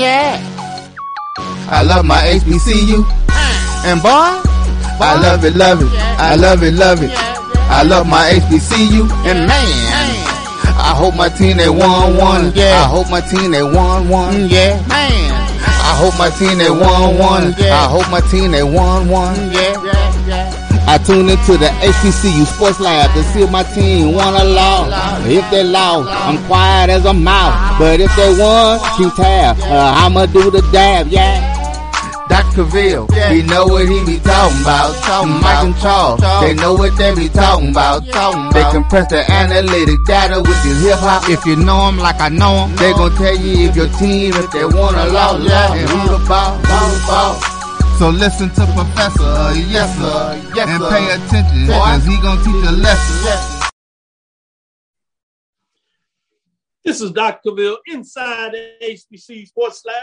yeah. I love my HBCU. Uh. And boy, I love it, love it. I love it, love it. I love my HBCU. And man, I hope my team they won one. Yeah. I hope my team they won one. Yeah. Man. I hope my team they won one. Yeah. I hope my team they won one. Mm, yeah. I tune into the HBCU Sports Lab to see if my team won or lost. If they lost, I'm quiet as a mouse. But if they won, keep tab. Uh, I'ma do the dab, yeah. Dr. Cavil, yeah. he know what he be talking about. Talking Mike and Charles, they know what they be talking about. Talking they compress the analytic data with the hip hop. If you know them like I know them, they gon' tell you if your team, if they want lose, yeah. and who the ball, ball, ball. So listen to Professor, yes sir, yes, and pay attention, cause he gonna teach a lesson. This is Dr. Cavil inside HBC Sports Lab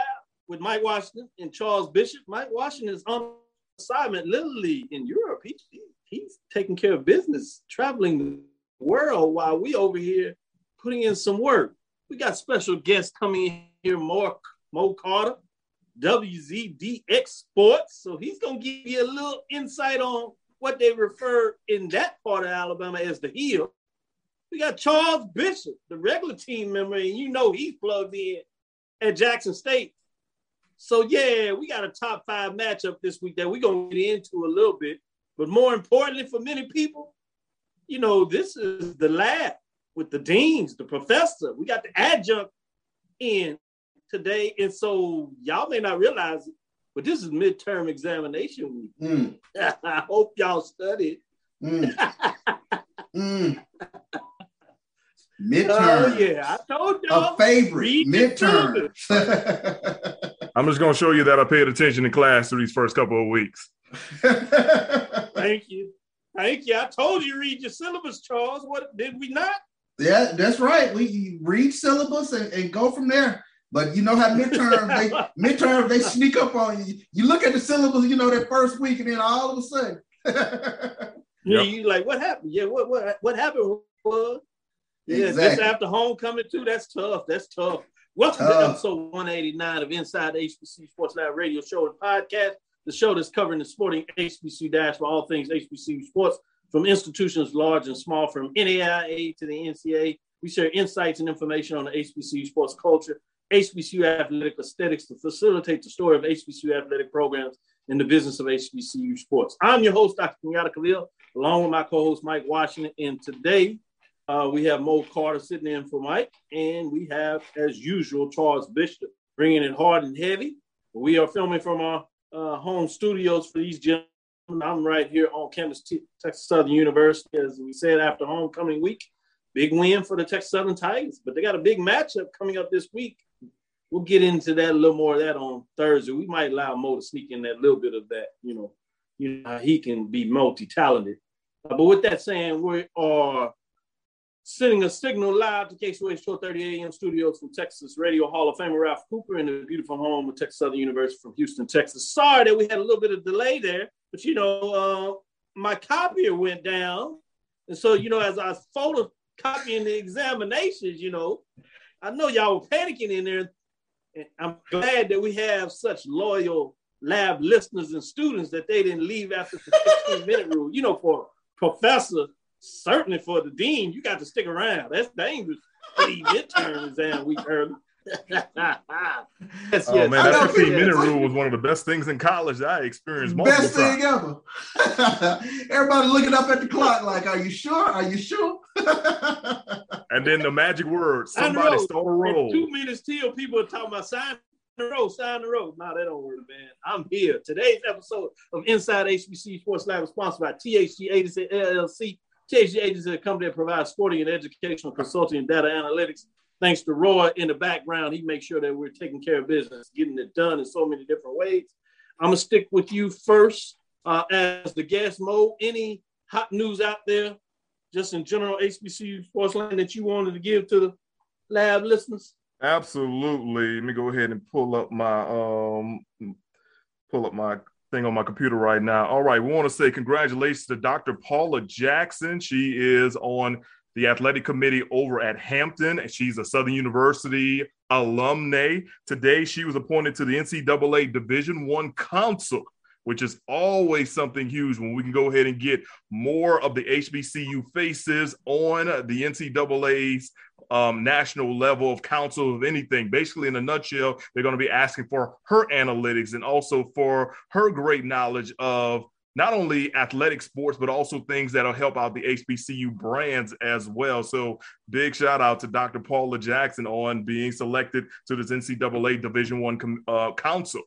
with Mike Washington and Charles Bishop. Mike Washington is on assignment literally in Europe. He, he, he's taking care of business, traveling the world while we over here putting in some work. We got special guests coming in here, Mark Mo Carter, WZDX Sports. So he's going to give you a little insight on what they refer in that part of Alabama as the hill. We got Charles Bishop, the regular team member, and you know he's plugged in at Jackson State. So yeah, we got a top five matchup this week that we're gonna get into a little bit. But more importantly for many people, you know, this is the lab with the deans, the professor. We got the adjunct in today. And so y'all may not realize it, but this is midterm examination week. Mm. I hope y'all studied. Mm. mm. Midterm. Oh yeah, I told y'all. A favorite midterm. I'm just gonna show you that I paid attention in class through these first couple of weeks. Thank you. Thank you. I told you read your syllabus, Charles. What did we not? Yeah, that's right. We read syllabus and, and go from there. But you know how midterms they midterms they sneak up on you. You look at the syllabus, you know, that first week, and then all of a sudden. yeah, you like what happened? Yeah, what what what happened was yeah, exactly. just after homecoming too. That's tough. That's tough. Welcome tough. to episode 189 of Inside HBC Sports Lab Radio Show and Podcast, the show that's covering the sporting HBC dash for all things HBC sports, from institutions large and small, from NAIA to the NCA. We share insights and information on the HBCU sports culture, HBCU athletic aesthetics to facilitate the story of HBCU athletic programs in the business of HBCU sports. I'm your host, Dr. Kenyatta Cavil, along with my co-host Mike Washington. And today uh, we have Mo Carter sitting in for Mike, and we have, as usual, Charles Bishop bringing it hard and heavy. We are filming from our uh, home studios for these gentlemen. I'm right here on campus, T- Texas Southern University, as we said after homecoming week. Big win for the Texas Southern Tigers, but they got a big matchup coming up this week we'll get into that a little more of that on Thursday. We might allow Mo to sneak in that little bit of that, you know, you know, he can be multi-talented. Uh, but with that saying, we are sending a signal live to KCOH 1230 AM studios from Texas Radio Hall of Famer Ralph Cooper in the beautiful home of Texas Southern University from Houston, Texas. Sorry that we had a little bit of delay there, but you know, uh, my copier went down. And so, you know, as I was photocopying the examinations, you know, I know y'all were panicking in there I'm glad that we have such loyal lab listeners and students that they didn't leave after the 15 minute rule. You know, for professor, certainly for the dean, you got to stick around. That's dangerous. The midterm exam week early. yes, yes. Oh man, that 15 minute rule was one of the best things in college that I experienced. Best thing ever. Everybody looking up at the clock, like, "Are you sure? Are you sure?" and then the magic word: somebody stole a roll. Two minutes till people are talking about sign the road, sign the road. No, that don't work, man. I'm here. Today's episode of Inside HBC Sports Lab is sponsored by THG Agency LLC. THG Agency is a company that provides sporting and educational consulting and data analytics thanks to Roy in the background, he makes sure that we're taking care of business, getting it done in so many different ways. I'm gonna stick with you first uh, as the guest mode. Any hot news out there, just in general HBCU sports line that you wanted to give to the lab listeners? Absolutely. Let me go ahead and pull up my um pull up my thing on my computer right now. All right, we want to say congratulations to Dr. Paula Jackson. She is on the athletic committee over at Hampton. and She's a Southern University alumnae. Today, she was appointed to the NCAA Division One Council which is always something huge when we can go ahead and get more of the HBCU faces on the NCAA's um, national level of council of anything. Basically, in a nutshell, they're going to be asking for her analytics and also for her great knowledge of not only athletic sports, but also things that'll help out the HBCU brands as well. So big shout out to Dr. Paula Jackson on being selected to this NCAA Division One uh, council.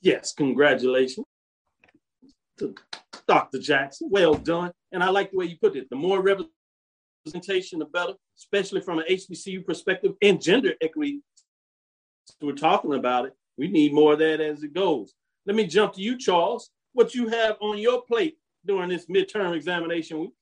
Yes, congratulations to Dr. Jackson. Well done. And I like the way you put it. The more representation, the better, especially from an HBCU perspective and gender equity. So we're talking about it. We need more of that as it goes. Let me jump to you, Charles. What you have on your plate during this midterm examination week?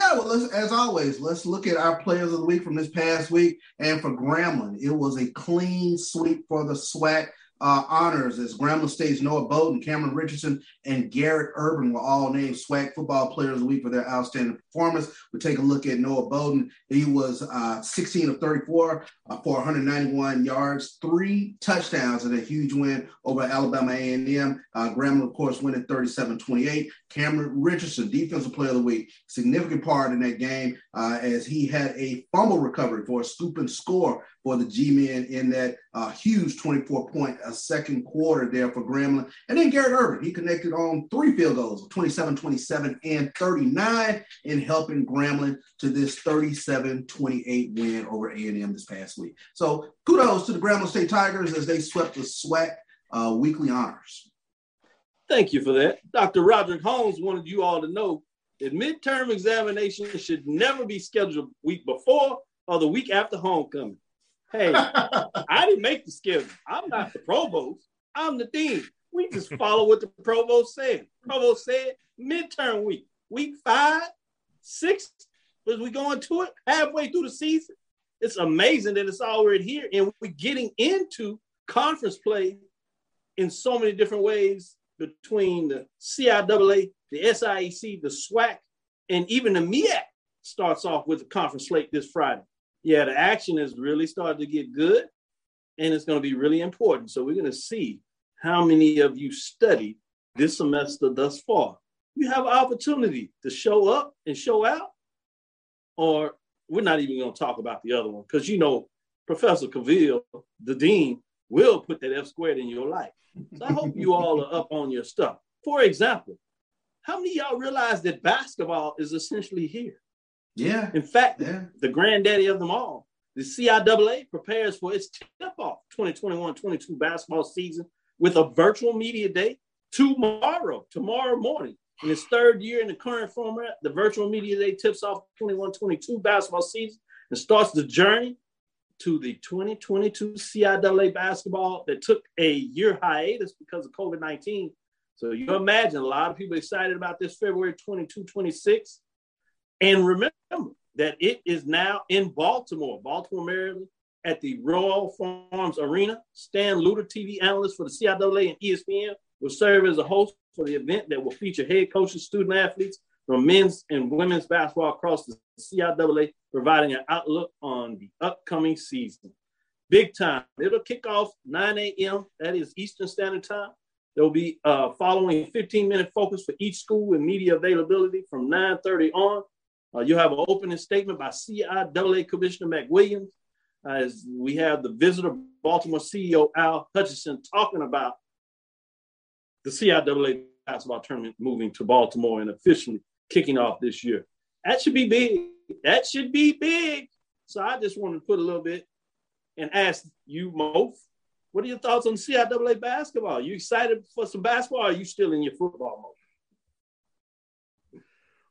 Yeah, well, as always, let's look at our players of the week from this past week. And for Grambling, it was a clean sweep for the SWAC uh, honors as Grambling State's Noah Bowden, Cameron Richardson, and Garrett Urban were all named SWAC Football Players of the Week for their outstanding performance. We take a look at Noah Bowden. He was uh, 16 of 34 uh, for 191 yards, three touchdowns, and a huge win over Alabama A&M. Uh, Grambling, of course, winning 37-28. Cameron Richardson, Defensive Player of the Week, significant part in that game uh, as he had a fumble recovery for a scoop and score for the G-men in that uh, huge 24 point a second quarter there for Grambling. And then Garrett Urban, he connected on three field goals, 27, 27, and 39 in helping Grambling to this 37-28 win over A&M this past week. So kudos to the Grambling State Tigers as they swept the SWAC uh, weekly honors. Thank you for that. Dr. Roderick Holmes wanted you all to know that midterm examinations should never be scheduled week before or the week after homecoming. Hey, I didn't make the schedule. I'm not the provost. I'm the dean. We just follow what the provost said. Provost said midterm week, week five, six, as we go into it halfway through the season. It's amazing that it's already here, and we're getting into conference play in so many different ways between the CIAA, the SIAC, the SWAC, and even the MEAC starts off with a conference slate this Friday yeah, the action is really starting to get good and it's going to be really important. So we're going to see how many of you studied this semester thus far. You have an opportunity to show up and show out, or we're not even going to talk about the other one because you know Professor Cavil, the dean, will put that F squared in your life. So I hope you all are up on your stuff. For example, how many y'all realize that basketball is essentially here? Yeah. In fact, yeah. the granddaddy of them all, the CIAA prepares for its tip-off 2021-22 basketball season with a virtual media day tomorrow, tomorrow morning. In its third year in the current format, the virtual media day tips off 21-22 basketball season and starts the journey to the 2022 CIAA basketball that took a year hiatus because of COVID-19. So you imagine a lot of people excited about this February 22, 26 and remember that it is now in Baltimore, Baltimore, Maryland, at the Royal Farms Arena. Stan Luter, TV analyst for the CIAA and ESPN, will serve as a host for the event that will feature head coaches, student athletes from men's and women's basketball across the CIAA, providing an outlook on the upcoming season. Big time. It'll kick off 9 a.m. That is Eastern Standard Time. There will be uh, following 15 minute focus for each school and media availability from 9:30 on. Uh, you have an opening statement by CIAA Commissioner McWilliams, uh, as we have the visitor Baltimore CEO Al Hutchinson talking about the CIAA basketball tournament moving to Baltimore and officially kicking off this year. That should be big. That should be big. So I just wanted to put a little bit and ask you, Mo, what are your thoughts on CIAA basketball? Are you excited for some basketball? are you still in your football mode?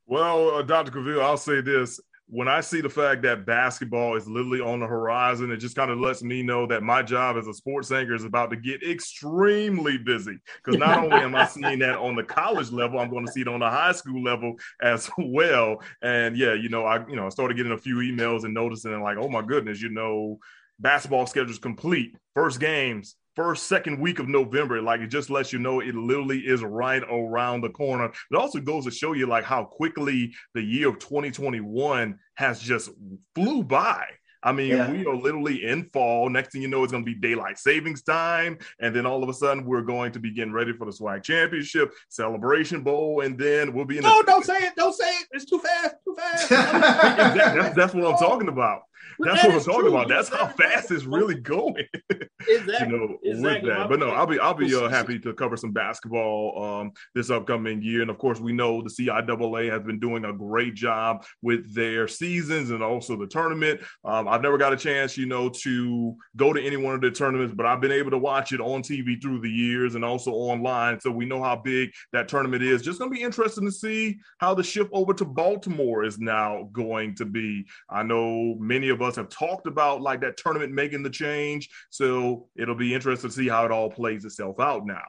Well, uh, Dr. Cavil, I'll say this. When I see the fact that basketball is literally on the horizon, it just kind of lets me know that my job as a sports anchor is about to get extremely busy. Because not only am I seeing that on the college level, I'm going to see it on the high school level as well. And yeah, you know, I you know I started getting a few emails and noticing, like, oh my goodness, you know, basketball schedule's complete. First games first, second week of November. Like it just lets you know it literally is right around the corner. It also goes to show you like how quickly the year of 2021 has just flew by. I mean, yeah. we are literally in fall. Next thing you know, it's going to be daylight savings time. And then all of a sudden, we're going to be getting ready for the SWAC Championship, Celebration Bowl. And then we'll be in. No, don't say it. Don't say it. It's too fast. Too fast. that's, that's what I'm talking about. That's what we're talking true. about. That's how fast it's really going. exactly. you know, exactly. with that. But no, I'll be I'll be uh, happy to cover some basketball um, this upcoming year. And of course, we know the CIAA has been doing a great job with their seasons and also the tournament. Um, I've never got a chance, you know, to go to any one of the tournaments, but I've been able to watch it on TV through the years and also online. So we know how big that tournament is. Just going to be interesting to see how the shift over to Baltimore is now going to be. I know many of us have talked about like that tournament making the change. So it'll be interesting to see how it all plays itself out now.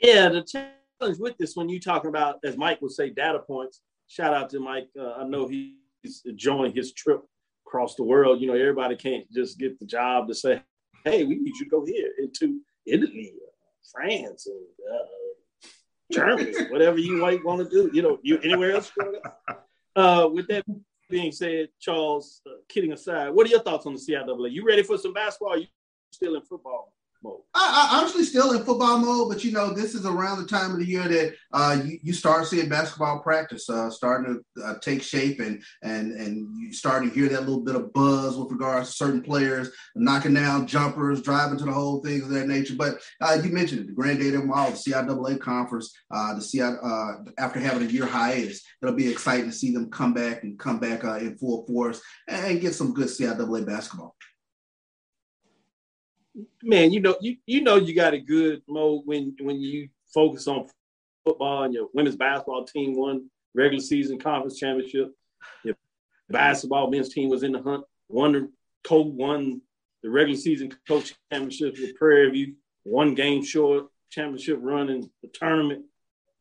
Yeah, the challenge with this when you talking about, as Mike would say, data points. Shout out to Mike. Uh, I know he's enjoying his trip across the world. You know, everybody can't just get the job to say, "Hey, we need you to go here into Italy, France, and uh, Germany, whatever you might want to do." You know, you anywhere else. Uh, with that being said, Charles, uh, kidding aside, what are your thoughts on the CIAA? You ready for some basketball? you still in football? Mode? I, am actually still in football mode, but you know, this is around the time of the year that uh, you, you, start seeing basketball practice uh, starting to uh, take shape, and and and you starting to hear that little bit of buzz with regards to certain players knocking down jumpers, driving to the whole things of that nature. But uh, you mentioned it, the Granddaddy Mall, the CIAA conference, uh, the CI uh, after having a year hiatus, it'll be exciting to see them come back and come back in full force and get some good CIAA basketball man, you know, you you know you got a good mode when when you focus on football and your women's basketball team won regular season conference championship. Your basketball men's team was in the hunt, won the co won the regular season coach championship with Prairie View, one game short championship run in the tournament.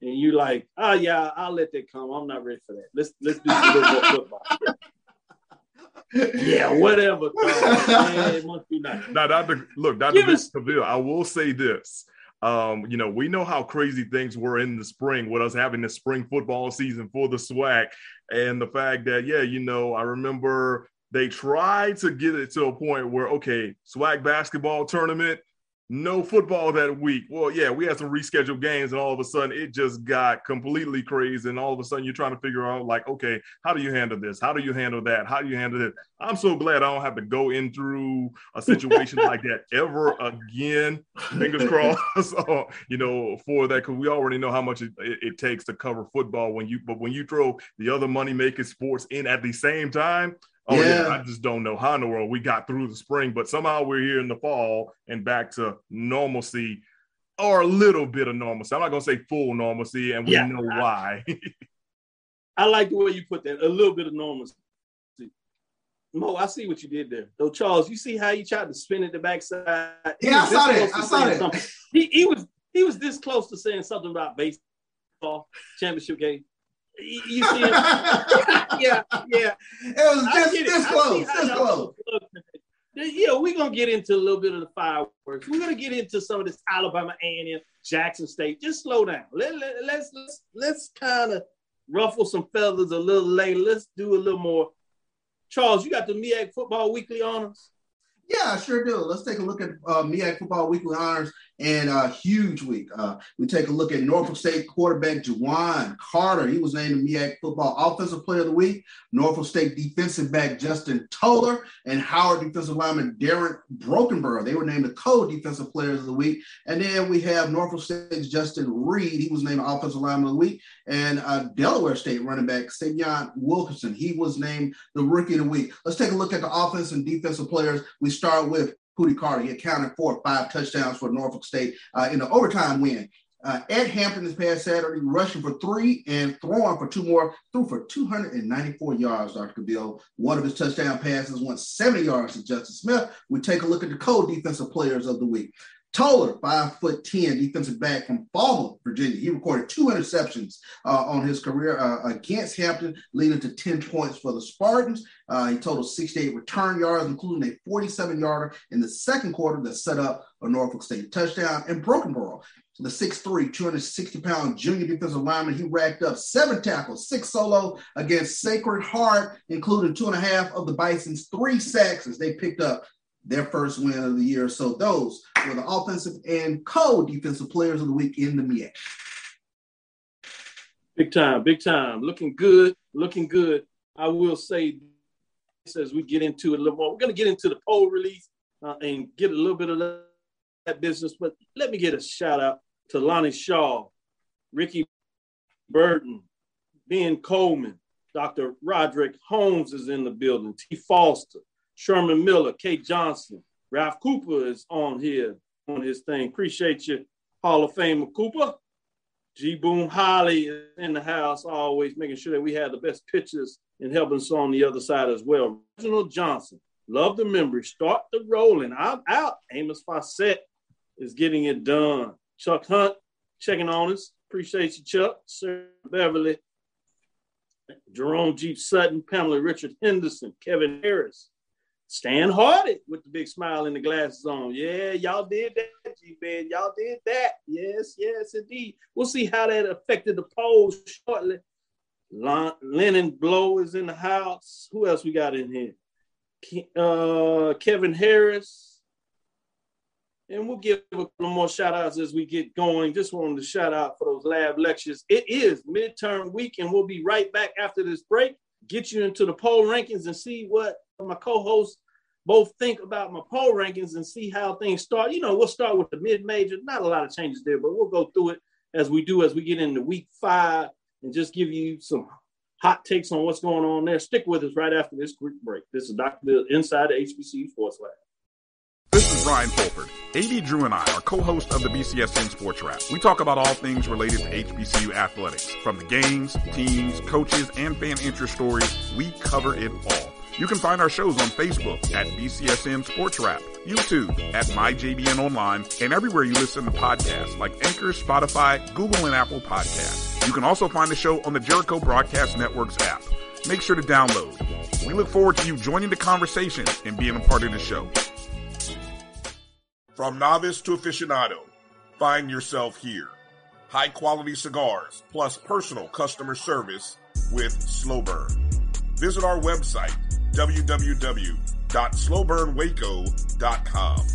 And you like, oh yeah, I'll let that come. I'm not ready for that. Let's let's do a little more football. Yeah, whatever. Man, it must be nice. Now, Dr. Look, Dr. Cavil, I will say this. Um, you know, we know how crazy things were in the spring with us having the spring football season for the SWAC, and the fact that, yeah, you know, I remember they tried to get it to a point where, okay, SWAC basketball tournament, no football that week. Well, yeah, we had some rescheduled games, and all of a sudden it just got completely crazy. And all of a sudden you're trying to figure out, like, okay, how do you handle this? How do you handle that? How do you handle it? I'm so glad I don't have to go in through a situation like that ever again. Fingers crossed, you know, for that because we already know how much it, it, it takes to cover football when you, but when you throw the other money making sports in at the same time, Oh yeah. yeah. I just don't know how in the world we got through the spring, but somehow we're here in the fall and back to normalcy or a little bit of normalcy. I'm not gonna say full normalcy, and we yeah, know I, why. I like the way you put that. A little bit of normalcy. Mo, I see what you did there. Though Charles, you see how he tried to spin it the backside. Yeah, I saw that. I saw that. He, he was he was this close to saying something about baseball championship game. You see yeah, yeah. It was just this close, this close. Yeah, we're gonna get into a little bit of the fireworks. We're gonna get into some of this Alabama A&M, Jackson State. Just slow down. Let, let, let's let's let's kind of ruffle some feathers a little later. Let's do a little more. Charles, you got the MEAC Football Weekly honors. Yeah, I sure do. Let's take a look at uh, MEAC Football Weekly Honors and a huge week. Uh, we take a look at Norfolk State quarterback Juwan Carter. He was named the MEAC Football Offensive Player of the Week. Norfolk State defensive back Justin Toller and Howard defensive lineman Darren Brokenborough. They were named the co-defensive players of the week. And then we have Norfolk State's Justin Reed. He was named offensive lineman of the week. And uh, Delaware State running back Savion Wilkinson. He was named the rookie of the week. Let's take a look at the offense and defensive players. We start with Pooty Carter. He accounted for five touchdowns for Norfolk State uh, in the overtime win. Uh, Ed Hampton this past Saturday, rushing for three and throwing for two more, threw for 294 yards, Dr. Cavil. One of his touchdown passes went 70 yards to Justin Smith. We take a look at the co-defensive players of the week. Toller, five foot ten defensive back from Falmouth, Virginia. He recorded two interceptions uh, on his career uh, against Hampton, leading to 10 points for the Spartans. Uh, he totaled 68 return yards, including a 47 yarder in the second quarter that set up a Norfolk State touchdown. And Brokenborough, the 6'3, 260 pound junior defensive lineman. He racked up seven tackles, six solo against Sacred Heart, including two and a half of the Bison's three sacks as they picked up their first win of the year. So those were the offensive and co-defensive players of the week in the MEAC. Big time, big time. Looking good, looking good. I will say as we get into it a little more, we're going to get into the poll release uh, and get a little bit of that business. But let me get a shout out to Lonnie Shaw, Ricky Burton, Ben Coleman, Dr. Roderick Holmes is in the building, T. Foster, Sherman Miller, Kate Johnson, Ralph Cooper is on here on his thing. Appreciate you, Hall of Famer Cooper. G Boom Holly is in the house, always making sure that we have the best pitchers and helping us on the other side as well. Reginald Johnson, love the memory. Start the rolling. I'm out. Amos Fawcett is getting it done. Chuck Hunt checking on us. Appreciate you, Chuck. Sir Beverly, Jerome Jeep Sutton, Pamela Richard Henderson, Kevin Harris, Stan Hardy with the big smile and the glasses on. Yeah, y'all did that, G Man. Y'all did that. Yes, yes, indeed. We'll see how that affected the polls shortly. Lennon Blow is in the house. Who else we got in here? Uh, Kevin Harris. And we'll give a couple more shout outs as we get going. Just wanted to shout out for those lab lectures. It is midterm week, and we'll be right back after this break. Get you into the poll rankings and see what my co hosts both think about my poll rankings and see how things start. You know, we'll start with the mid major. Not a lot of changes there, but we'll go through it as we do as we get into week five and just give you some hot takes on what's going on there. Stick with us right after this quick break. This is Dr. Bill inside the HBCU Sports Lab. This is Ryan Fulford. AD Drew and I are co-hosts of the BCSN Sports Wrap. We talk about all things related to HBCU athletics. From the games, teams, coaches, and fan interest stories, we cover it all. You can find our shows on Facebook at BCSN Sports Wrap, YouTube at MyJBN Online, and everywhere you listen to podcasts like Anchor, Spotify, Google, and Apple Podcasts. You can also find the show on the Jericho Broadcast Network's app. Make sure to download. We look forward to you joining the conversation and being a part of the show. From novice to aficionado, find yourself here. High quality cigars plus personal customer service with Slow Burn. Visit our website www.slowburnwaco.com.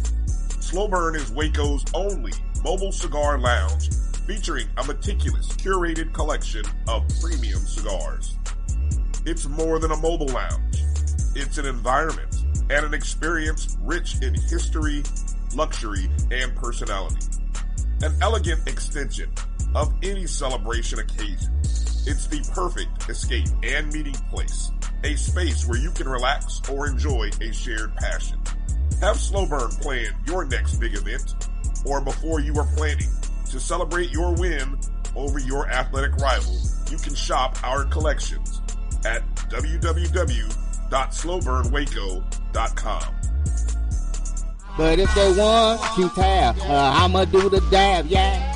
Slowburn is Waco's only mobile cigar lounge featuring a meticulous curated collection of premium cigars. It's more than a mobile lounge. It's an environment and an experience rich in history, luxury, and personality. An elegant extension of any celebration occasion. It's the perfect escape and meeting place a space where you can relax or enjoy a shared passion. Have Slowburn plan your next big event or before you are planning to celebrate your win over your athletic rival. You can shop our collections at www.slowburnwaco.com. But if they want to tab, uh, I'ma do the dab, yeah.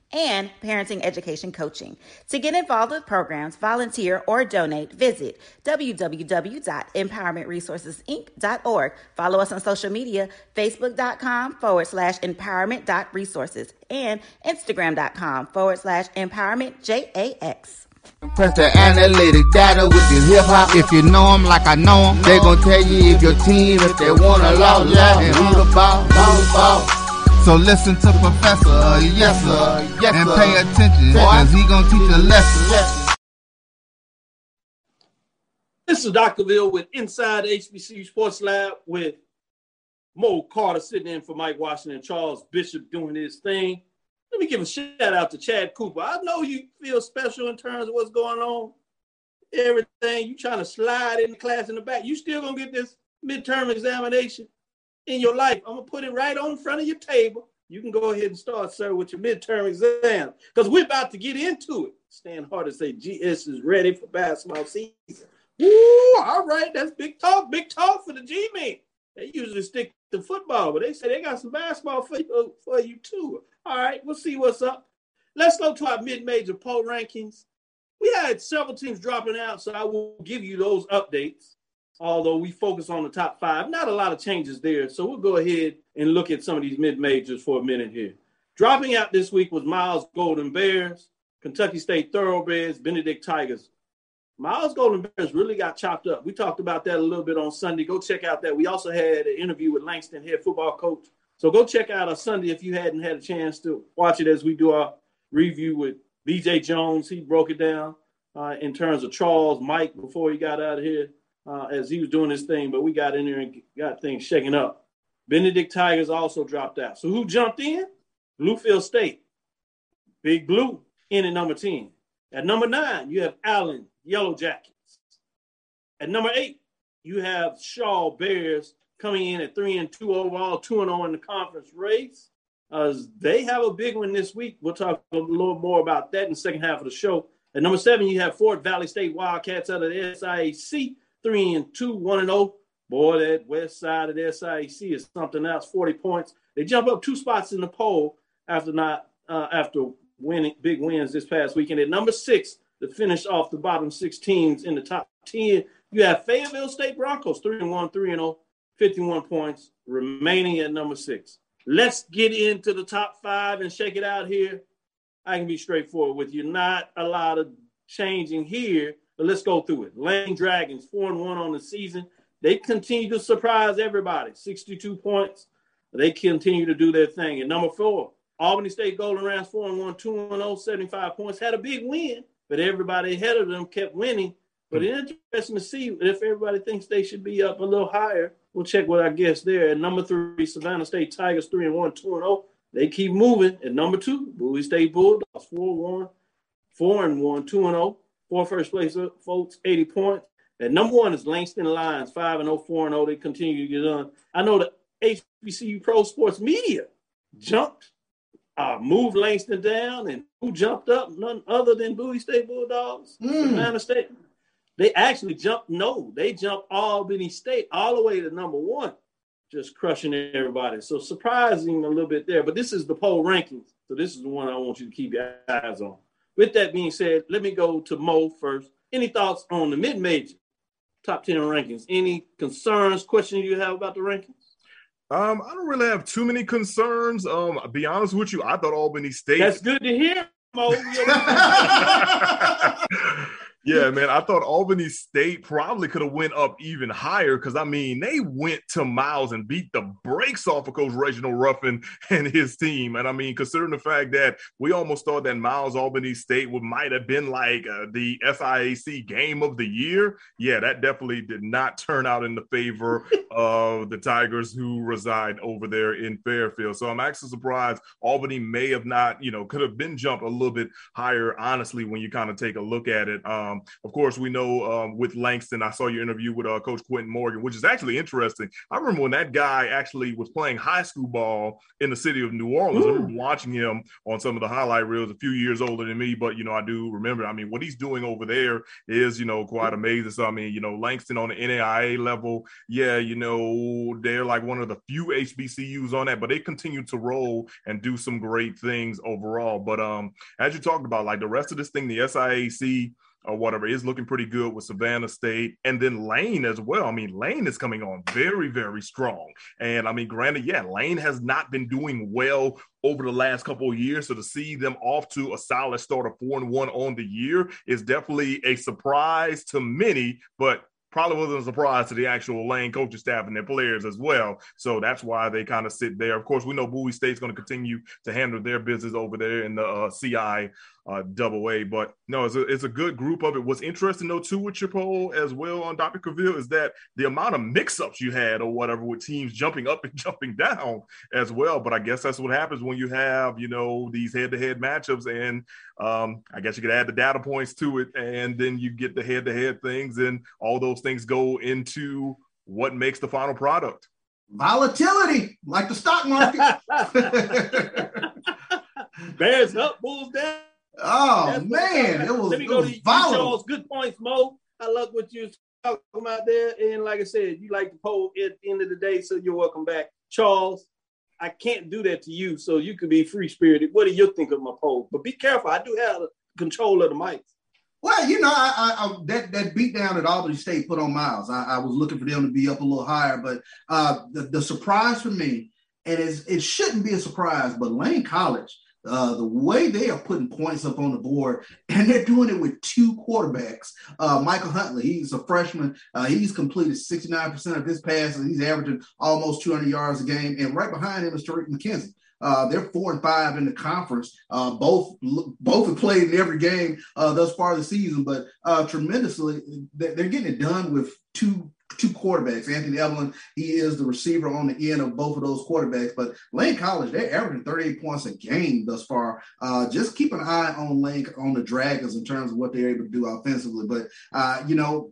and parenting education coaching. To get involved with programs, volunteer, or donate, visit www.empowermentresourcesinc.org. Follow us on social media, facebook.com forward slash empowerment.resources and instagram.com forward slash empowerment JAX. Press the analytic data with the hip hop. If you know them like I know them, they gon' tell you if your team, if they wanna lose, and who the ball, ball, ball. So listen to Professor, uh, yes sir, yes, and pay attention, cause he gonna teach a lesson. This is Dr. Bill with Inside HBCU Sports Lab with Mo Carter sitting in for Mike Washington, Charles Bishop doing his thing. Let me give a shout out to Chad Cooper. I know you feel special in terms of what's going on. Everything you trying to slide in the class in the back. You still gonna get this midterm examination in your life. I'm gonna put it right on front of your table. You can go ahead and start, sir, with your midterm exam because we're about to get into it. Stand hard Hardy say GS is ready for basketball season. Woo, all right, that's big talk, big talk for the G-men. They usually stick to football, but they say they got some basketball for you, for you too. All right, we'll see what's up. Let's go to our mid-major poll rankings. We had several teams dropping out, so I will give you those updates. Although we focus on the top five, not a lot of changes there. So we'll go ahead and look at some of these mid-majors for a minute here. Dropping out this week was Miles Golden Bears, Kentucky State Thoroughbreds, Benedict Tigers. Miles Golden Bears really got chopped up. We talked about that a little bit on Sunday. Go check out that. We also had an interview with Langston head football coach. So go check out our Sunday if you hadn't had a chance to watch it as we do our review with BJ Jones. He broke it down uh, in terms of Charles Mike before he got out of here uh, as he was doing his thing, but we got in there and got things shaken up. Benedict Tigers also dropped out. So who jumped in? Bluefield State. Big Blue in at number 10. At number nine, you have Allen Yellow Jackets. At number eight, you have Shaw Bears coming in at three and two overall, two and zero in the conference race. Uh, they have a big one this week. We'll talk a little more about that in the second half of the show. At number seven, you have Fort Valley State Wildcats out of the SIAC, three and two, one and zero. Oh. Boy, that west side of the SIAC is something else. Forty points. They jump up two spots in the poll after not uh, after winning big wins this past weekend. At number six, to finish off the bottom six teams in the top 10. You have Fayetteville State Broncos, 3 and 1, 3 and 0, 51 points, remaining at number six. Let's get into the top five and shake it out here. I can be straightforward with you. Not a lot of changing here, but let's go through it. Lane Dragons, 4 and 1 on the season. They continue to surprise everybody, 62 points. They continue to do their thing. And number four, Albany State Golden Rams, 4 and 1, 2 and 0, 75 points. Had a big win but everybody ahead of them kept winning. But it's interesting to see if everybody thinks they should be up a little higher. We'll check what our guests there. At number three, Savannah State Tigers, three and one, two and oh. They keep moving. At number two, Bowie State Bulldogs, four one, four and one, two and oh. Four first place folks, 80 points. And number one is Langston Lions, five and oh, four and oh. They continue to get on. I know the HBCU Pro Sports Media jumped uh, moved Langston down, and who jumped up? None other than Bowie State Bulldogs, mm. Savannah State. They actually jumped. No, they jumped Albany State all the way to number one, just crushing everybody. So surprising a little bit there. But this is the poll rankings, so this is the one I want you to keep your eyes on. With that being said, let me go to Mo first. Any thoughts on the mid-major top ten rankings? Any concerns, questions you have about the rankings? Um, I don't really have too many concerns. Um, I'll be honest with you, I thought Albany State. That's good to hear, Mo. Yeah, man. I thought Albany State probably could have went up even higher because I mean they went to Miles and beat the brakes off of Coach Reginald Ruffin and his team. And I mean, considering the fact that we almost thought that Miles Albany State would might have been like uh, the SIAC game of the year. Yeah, that definitely did not turn out in the favor of the Tigers who reside over there in Fairfield. So I'm actually surprised Albany may have not, you know, could have been jumped a little bit higher. Honestly, when you kind of take a look at it. Um, um, of course, we know um, with Langston, I saw your interview with uh, Coach Quentin Morgan, which is actually interesting. I remember when that guy actually was playing high school ball in the city of New Orleans. Ooh. I remember watching him on some of the highlight reels, a few years older than me, but you know, I do remember. I mean, what he's doing over there is, you know, quite amazing. So I mean, you know, Langston on the NAIA level, yeah, you know, they're like one of the few HBCUs on that, but they continue to roll and do some great things overall. But um, as you talked about, like the rest of this thing, the SIAC or whatever is looking pretty good with Savannah State. And then Lane as well. I mean, Lane is coming on very, very strong. And I mean, granted, yeah, Lane has not been doing well over the last couple of years. So to see them off to a solid start of four and one on the year is definitely a surprise to many, but probably wasn't a surprise to the actual Lane coaching staff and their players as well. So that's why they kind of sit there. Of course, we know Bowie State's going to continue to handle their business over there in the uh, CI uh, double A. But no, it's a, it's a good group of it. What's interesting though too with your poll as well on Dr. Cavil is that the amount of mix-ups you had or whatever with teams jumping up and jumping down as well. But I guess that's what happens when you have you know these head-to-head matchups, and um, I guess you could add the data points to it, and then you get the head-to-head things, and all those things go into what makes the final product. Volatility, like the stock market. Bears up, bulls down. Oh That's man, it was. Let me go to Charles. Good points, Mo. I love what you're talking about there. And like I said, you like the poll at the end of the day, so you're welcome back, Charles. I can't do that to you, so you can be free spirited. What do you think of my poll? But be careful. I do have control of the mics. Well, you know, I, I, I, that that beat down that Albany State put on Miles. I, I, was looking for them to be up a little higher, but uh, the, the surprise for me, and it shouldn't be a surprise, but Lane College, uh, the way they are putting points up on the board, and they're doing it with two quarterbacks. Uh, Michael Huntley, he's a freshman. Uh, he's completed 69% of his passes. He's averaging almost 200 yards a game, and right behind him is Tariq McKenzie. Uh, they're four and five in the conference. Uh, both both have played in every game uh, thus far this season, but uh, tremendously they're getting it done with two two quarterbacks. Anthony Evelyn, he is the receiver on the end of both of those quarterbacks. But Lane College, they're averaging 38 points a game thus far. Uh, just keep an eye on Lane on the Dragons in terms of what they're able to do offensively. But uh, you know,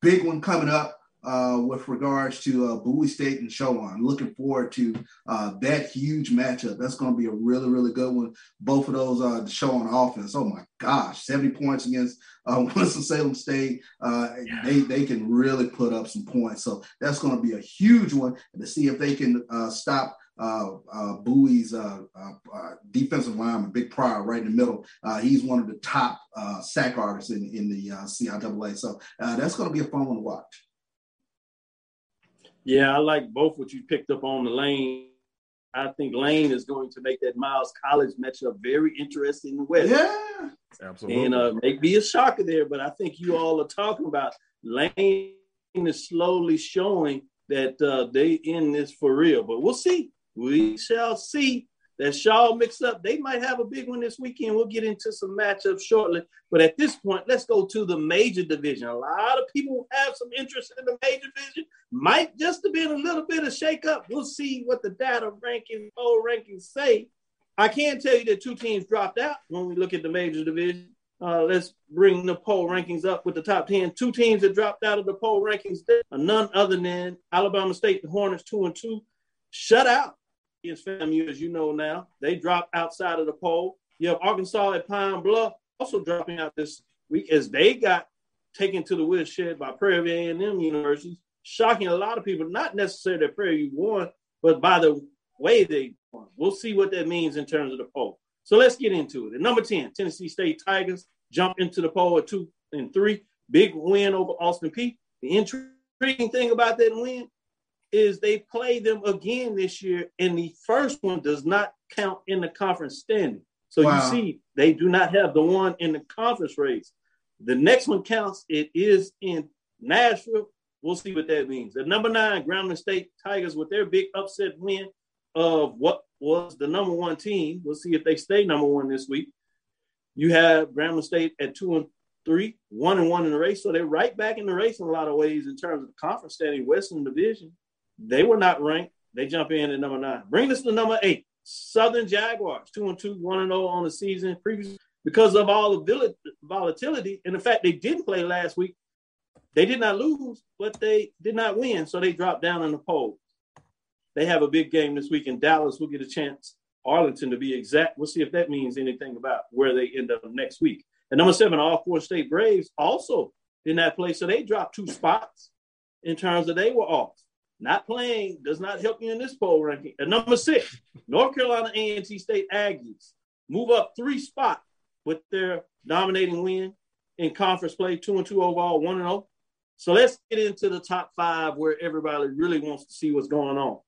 big one coming up uh, with regards to uh, Bowie State and Chowan. Looking forward to uh, that huge matchup. That's going to be a really, really good one. Both of those uh, Chowan offense. Oh my gosh, 70 points against uh, Winston-Salem State. Uh, yeah. They they can really put up some points. So that's going to be a huge one. And to see if they can uh, stop uh, uh, Bowie's uh, uh, defensive lineman, Big Pryor, right in the middle. he's one of the top sack artists in, in the CIAA. So that's going to be a fun one to watch. Yeah, I like both what you picked up on the lane. I think Lane is going to make that Miles College matchup very interesting in the West. Yeah, absolutely. And uh, may be a shocker there, but I think you all are talking about Lane is slowly showing that uh, they in this for real. But we'll see. We shall see that Shaw mix up. They might have a big one this weekend. We'll get into some matchups shortly. But at this point, let's go to the major division. A lot of people have some interest in the major division. Might just have been a little bit of shakeup. We'll see what the data rankings, poll rankings say. I can tell you that two teams dropped out when we look at the major division. Uh, let's bring the poll rankings up with the top 10. Two teams that dropped out of the poll rankings are none other than Alabama State, the Hornets, two and two, shut out against FAMU, as you know now. They dropped outside of the poll. You have Arkansas at Pine Bluff also dropping out this week as they got taken to the woodshed by Prairie View A&M University, shocking a lot of people, not necessarily that Prairie View won, but by the way they won. We'll see what that means in terms of the poll. So let's get into it. At number 10, Tennessee State Tigers jump into the poll at two and three. Big win over Austin Peay. The intriguing thing about that win is they play them again this year, and the first one does not count in the conference standing. So wow. you see, they do not have the one in the conference race. The next one counts. It is in Nashville. We'll see what that means. At number nine, Grambling State Tigers with their big upset win of what was the number one team. We'll see if they stay number one this week. You have Grambling State at two and three, one and one in the race. So they're right back in the race in a lot of ways in terms of the conference standing, Western Division. They were not ranked. They jump in at number nine. Bring us to number eight. Southern Jaguars, two and two, one and zero oh on the season previous because of all the volatility and the fact they didn't play last week. They did not lose, but they did not win, so they dropped down in the polls. They have a big game this week in Dallas. We'll get a chance, Arlington to be exact. We'll see if that means anything about where they end up next week. And number seven, Alcorn State Braves also in that place, so they dropped two spots in terms of they were off. Not playing does not help you in this poll ranking. At number six, North Carolina A&T State Aggies move up three spots with their dominating win in conference play, two and two overall, one and zero. Oh. So let's get into the top five where everybody really wants to see what's going on.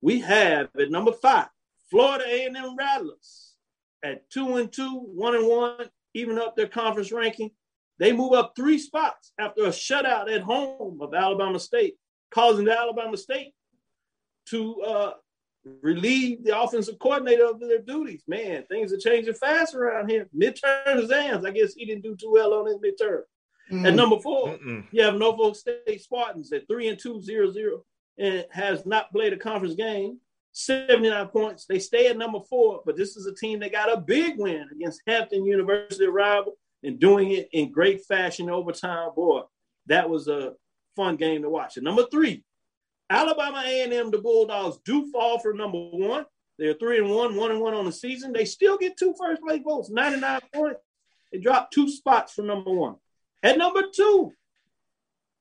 We have at number five, Florida A&M Rattlers at two and two, one and one, even up their conference ranking. They move up three spots after a shutout at home of Alabama State causing the Alabama State to uh, relieve the offensive coordinator of their duties. Man, things are changing fast around here. Midterm exams. I guess he didn't do too well on his midterm. Mm. At number 4 Mm-mm. you have Norfolk State Spartans at three and two zero zero, and has not played a conference game. 79 points. They stay at number four, but this is a team that got a big win against Hampton University rival and doing it in great fashion overtime. Boy, that was a fun game to watch. And number three, Alabama A&M, the Bulldogs do fall for number one. They're three and one, one and one on the season. They still get two first place votes, 99 points. They dropped two spots from number one. At number two,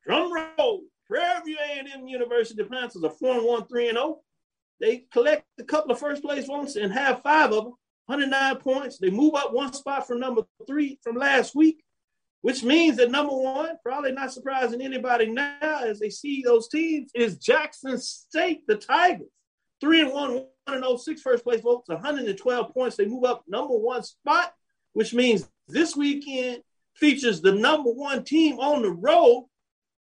drum roll, Prairie View A&M University Panthers are four and one, three and zero. Oh. They collect a couple of first place votes and have five of them, 109 points. They move up one spot from number three from last week, which means that number one, probably not surprising anybody now as they see those teams, is Jackson State, the Tigers. Three and one, one and oh, six first place votes, 112 points. They move up number one spot, which means this weekend features the number one team on the road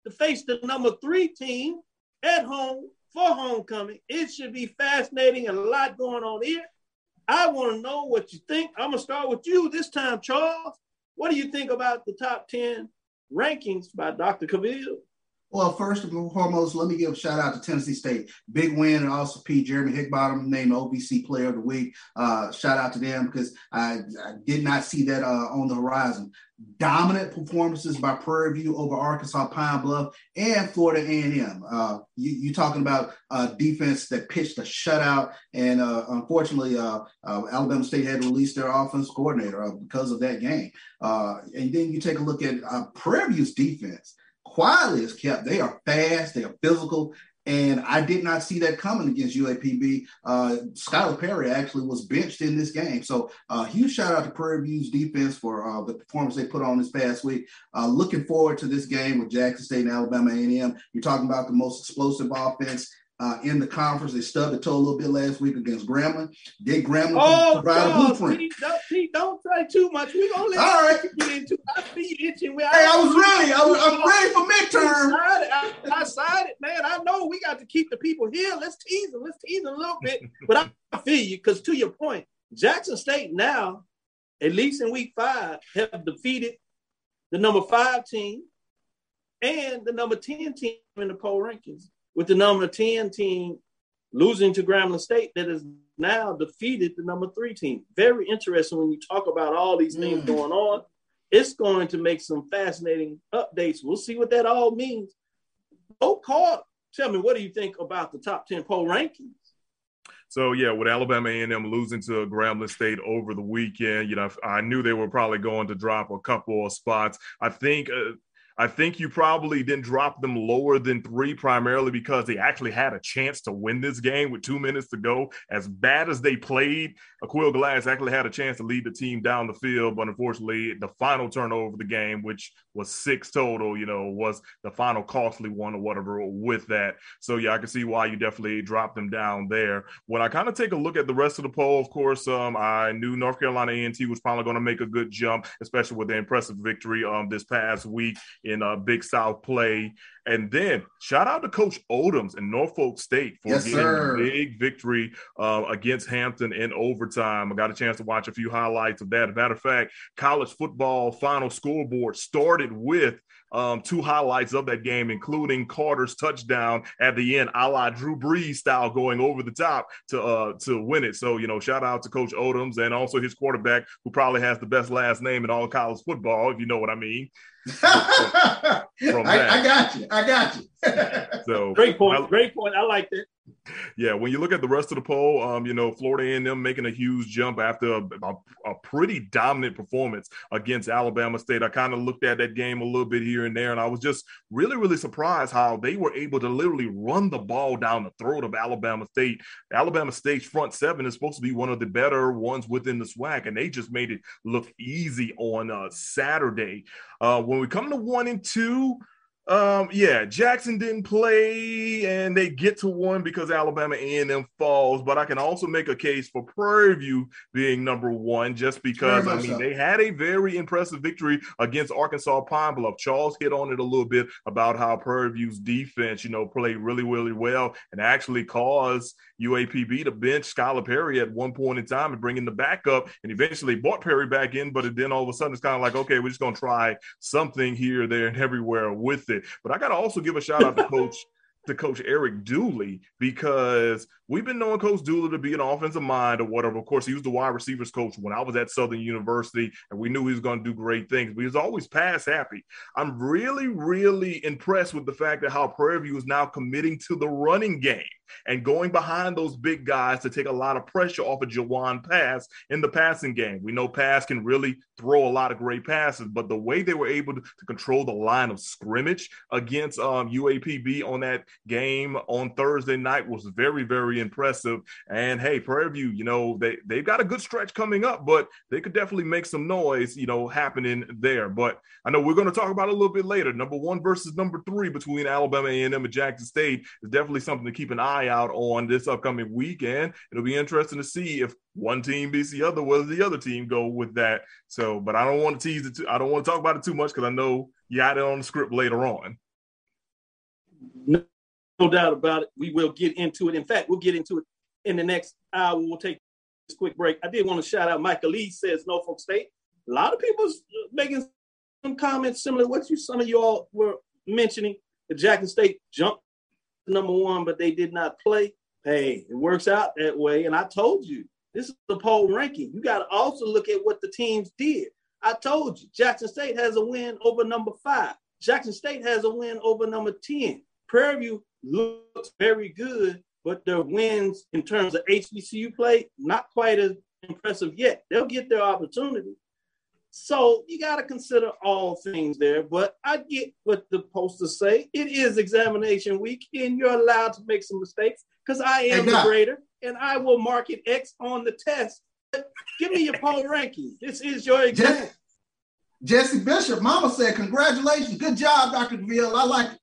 to face the number three team at home for homecoming. It should be fascinating and a lot going on here. I want to know what you think. I'm to start with you this time, Charles. What do you think about the top 10 rankings by Dr. Cavil? Well, first and foremost, let me give a shout out to Tennessee State. Big win, and also P. Jeremy Hickbottom named OVC Player of the Week. Uh, shout out to them because I, I did not see that uh, on the horizon. Dominant performances by Prairie View over Arkansas Pine Bluff and Florida A&M. Uh, you, are talking about uh, defense that pitched a shutout, and uh, unfortunately, uh, Alabama State had to release their offense coordinator because of that game. and then you take a look at Prairie View's defense quietly is kept. They are fast, they are physical, and I did not see that coming against UAPB. Uh, Skyler Perry actually was benched in this game. So, uh, huge shout out to Prairie View's defense for uh, the performance they put on this past week. Uh, looking forward to this game with Jackson State and Alabama A&M. You're talking about the most explosive offense uh, in the conference. They stubbed the toe a little bit last week against Grambling. Did Grambling oh, provide a blueprint? Pete don't, Pete, don't say too much. We're gonna let All right. get into. I see itching. Hey, I, was ready. I was, I'm ready for midterm. I, I, I it, man. I know we got to keep the people here. Let's tease them. Let's tease them a little bit. But I, feel you because to your point, Jackson State now, at least in week five, have defeated the number five team and the number 10 team in the poll rankings with the number 10 team losing to Grambling State that has now defeated the number three team. Very interesting when you talk about all these things mm. going on. It's going to make some fascinating updates. We'll see what that all means. Oh, Carl, tell me, what do you think about the top 10 poll rankings? So yeah, with Alabama A&M losing to Grambling State over the weekend, you know, I knew they were probably going to drop a couple of spots. I think uh, I think you probably didn't drop them lower than three, primarily because they actually had a chance to win this game with two minutes to go. As bad as they played, Aqeel Glass actually had a chance to lead the team down the field, but unfortunately, the final turnover of the game, which was six total, you know, was the final costly one or whatever with that. So yeah, I can see why you definitely dropped them down there. When I kind of take a look at the rest of the poll, of course, um, I knew North Carolina A&T was probably going to make a good jump, especially with the impressive victory um this past week in uh, Big South play. And then shout out to Coach Odums in Norfolk State for yes, getting sir. a big victory uh, against Hampton in overtime. I got a chance to watch a few highlights of that. As a matter of fact, college football final scoreboard started with um, two highlights of that game, including Carter's touchdown at the end, a la Drew Brees style, going over the top to uh, to win it. So you know, shout out to Coach Odums and also his quarterback, who probably has the best last name in all college football, if you know what I mean. I, I, got you. I got you. so great point. I, great point. I like that. Yeah, when you look at the rest of the poll, um, you know, Florida and them making a huge jump after a, a, a pretty dominant performance against Alabama State. I kind of looked at that game a little bit here and there, and I was just really, really surprised how they were able to literally run the ball down the throat of Alabama State. Alabama State's front seven is supposed to be one of the better ones within the SWAC, and they just made it look easy on uh, Saturday. Uh, when we come to one and two, um, yeah, Jackson didn't play, and they get to one because Alabama A&M falls. But I can also make a case for Prairie View being number one, just because I mean so. they had a very impressive victory against Arkansas Pine Bluff. Charles hit on it a little bit about how Prairie View's defense, you know, played really, really well and actually caused UAPB to bench Skyler Perry at one point in time and bring in the backup, and eventually brought Perry back in. But then all of a sudden, it's kind of like, okay, we're just gonna try something here, there, and everywhere with it. But I got to also give a shout out to Coach to Coach Eric Dooley because we've been knowing Coach Dooley to be an offensive mind or whatever. Of course, he was the wide receivers coach when I was at Southern University, and we knew he was going to do great things. But he was always pass happy. I'm really, really impressed with the fact that how Prairie View is now committing to the running game. And going behind those big guys to take a lot of pressure off of Jawon Pass in the passing game. We know Pass can really throw a lot of great passes, but the way they were able to, control the line of scrimmage against um, UAPB on that game on Thursday night was very, very impressive. And hey, Prairie View, you know, they, they've got a good stretch coming up, but they could definitely make some noise, you know, happening there. But I know we're going to talk about a little bit later. Number one versus number three between Alabama A&M and Jackson State is definitely something to keep an eye out on this upcoming weekend. It'll be interesting to see if one team beats the other, whether the other team go with that. So, but I don't want to tease it. Too, I don't want to talk about it too much because I know you got it on the script later on. No, no doubt about it. We will get into it. In fact, we'll get into it in the next hour. We'll take this quick break. I did want to shout out Michael Lee says Norfolk State. A lot of people making some comments similar to what you some of you all were mentioning. The Jackson State jumped number one, but they did not play. Hey, it works out that way. And I told you, this is the poll ranking. You got to also look at what the teams did. I told you, Jackson State has a win over number five. Jackson State has a win over number 10. Prairie View looks very good, but their wins in terms of HBCU play, not quite as impressive yet. They'll get their opportunity. So you got to consider all things there. But I get what the posters say. It is examination week, and you're allowed to make some mistakes because I am the grader and I will mark it X on the test. Give me your poll ranking. This is your exam. Jesse, Bishop, Mama said, Congratulations. Good job, Dr. DeVille. I like it.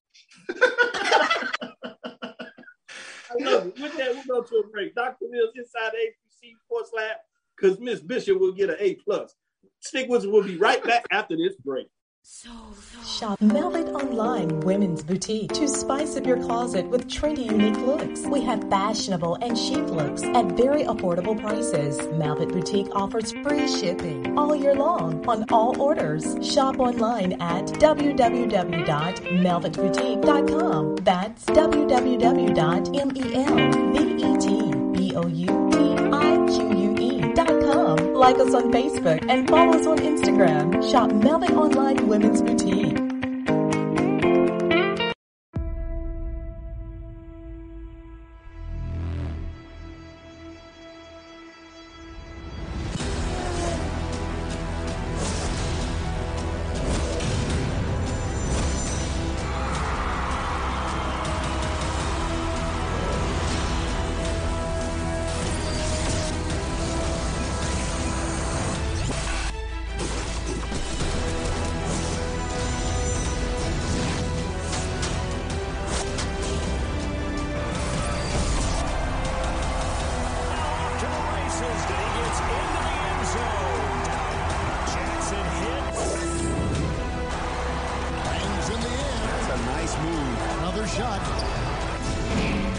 I love it. With that, we'll go to a break. Dr. Mills inside ABC Sports Lab because Miss Bishop will get an A plus. Stick with us. We'll be right back after this break. So, so. Shop Velvet Online Women's Boutique to spice up your closet with trendy, unique looks. We have fashionable and chic looks at very affordable prices. Velvet Boutique offers free shipping all year long on all orders. Shop online at www.velvetboutique.com. That's www.velvetboutique.com. Like us on Facebook and follow us on Instagram. Shop Velvet Online Women's Boutique. move. Another shot.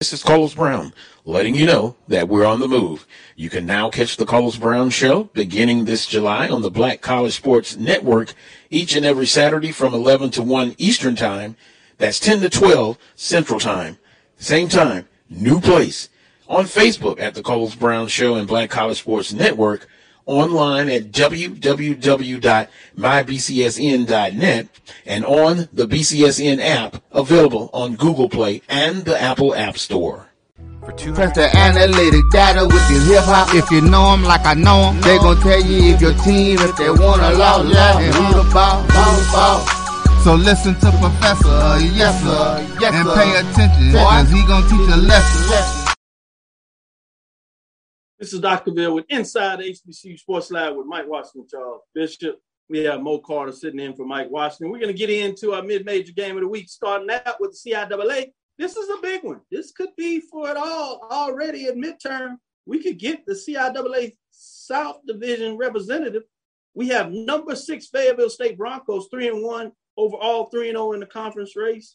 This is Carlos Brown, letting you know that we're on the move. You can now catch the Carlos Brown Show beginning this July on the Black College Sports Network each and every Saturday from 11 to 1 Eastern Time. That's 10 to 12 Central Time. Same time, new place. On Facebook at the Carlos Brown Show and Black College Sports Network online at www.mybcsn.net and on the BCSN app available on Google Play and the Apple App Store. Press the analytic data with your hip hop. If you know them like I know them, they gon' tell you if your team, if they want to law, and who the ball, ball, ball. So listen to Professor, yes sir, yes, and pay attention, cause he gon' teach a lesson. This is Dr. Bill with Inside HBCU Sports Lab with Mike Washington, Charles Bishop. We have Mo Carter sitting in for Mike Washington. We're going to get into our mid-major game of the week, starting out with the CIAA. This is a big one. This could be for it all already at midterm. We could get the CIAA South Division representative. We have number six Fayetteville State Broncos, three and one overall, three and zero oh in the conference race.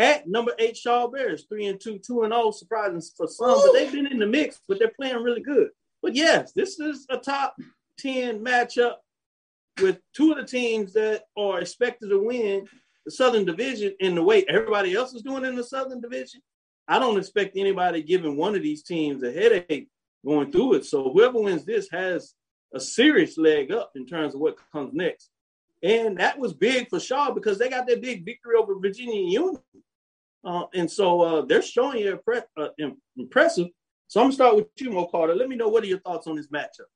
At number eight, Shaw Bears, three and two, two and oh, surprising for some, Ooh. but they've been in the mix, but they're playing really good. But yes, this is a top 10 matchup with two of the teams that are expected to win the Southern Division in the way everybody else is doing in the Southern Division. I don't expect anybody giving one of these teams a headache going through it. So whoever wins this has a serious leg up in terms of what comes next. And that was big for Shaw because they got that big victory over Virginia Union. Uh, and so uh, they're showing you impre- uh, impressive. So I'm gonna start with you, Mo Carter. Let me know what are your thoughts on this matchup.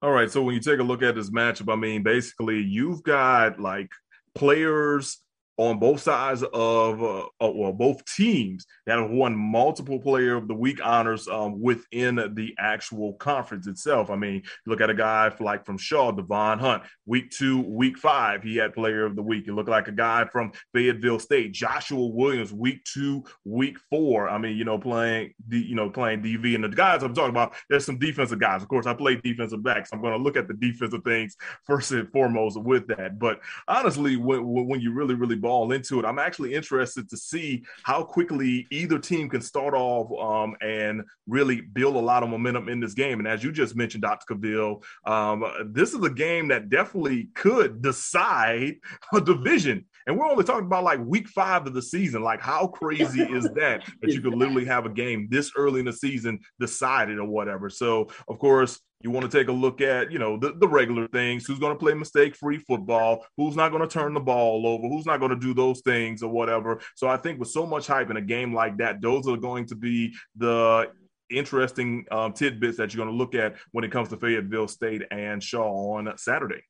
All right. So when you take a look at this matchup, I mean, basically you've got like players on both sides of uh, well both teams that have won multiple player of the week honors um, within the actual conference itself. I mean look at a guy like from shaw devon hunt week two week five he had player of the week. You look like a guy from fayetteville state joshua williams week two week four. I mean you know playing the you know playing dv and the guys i'm talking about there's some defensive guys. Of course i play defensive backs. So i'm going to look at the defensive things first and foremost with that. But honestly when, when you really really ball into it. I'm actually interested to see how quickly either team can start off um, and really build a lot of momentum in this game. And as you just mentioned, Dr. Cavil, um, this is a game that definitely could decide a division. And we're only talking about like week five of the season. Like, how crazy is that that you could literally have a game this early in the season decided or whatever? So, of course, you want to take a look at, you know, the, the regular things. Who's going to play mistake-free football? Who's not going to turn the ball over? Who's not going to do those things or whatever? So I think with so much hype in a game like that, those are going to be the interesting um, tidbits that you're going to look at when it comes to Fayetteville State and Shaw on Saturday.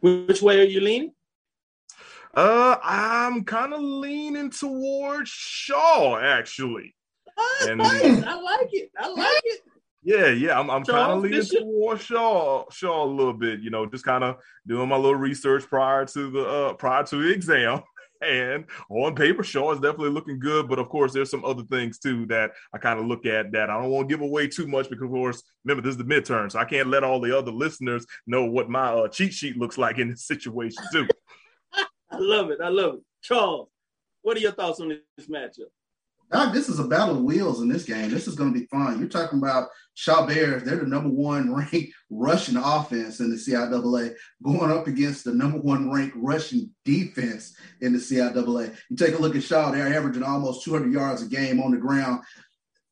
Which way are you leaning? Uh, I'm kind of leaning towards Shaw, actually. Ah, and, I like it. I like it. Yeah, yeah, I'm, I'm kind of leaning towards Shaw, Shaw a little bit. You know, just kind of doing my little research prior to the uh, prior to the exam. And on paper, Shaw is definitely looking good, but of course, there's some other things too that I kind of look at that I don't want to give away too much because, of course, remember this is the midterm, so I can't let all the other listeners know what my uh, cheat sheet looks like in this situation too. I love it. I love it. Charles, what are your thoughts on this matchup? This is a battle of wheels in this game. This is going to be fun. You're talking about Shaw Bears. They're the number one ranked rushing offense in the CIAA, going up against the number one ranked rushing defense in the CIAA. You take a look at Shaw; they're averaging almost 200 yards a game on the ground.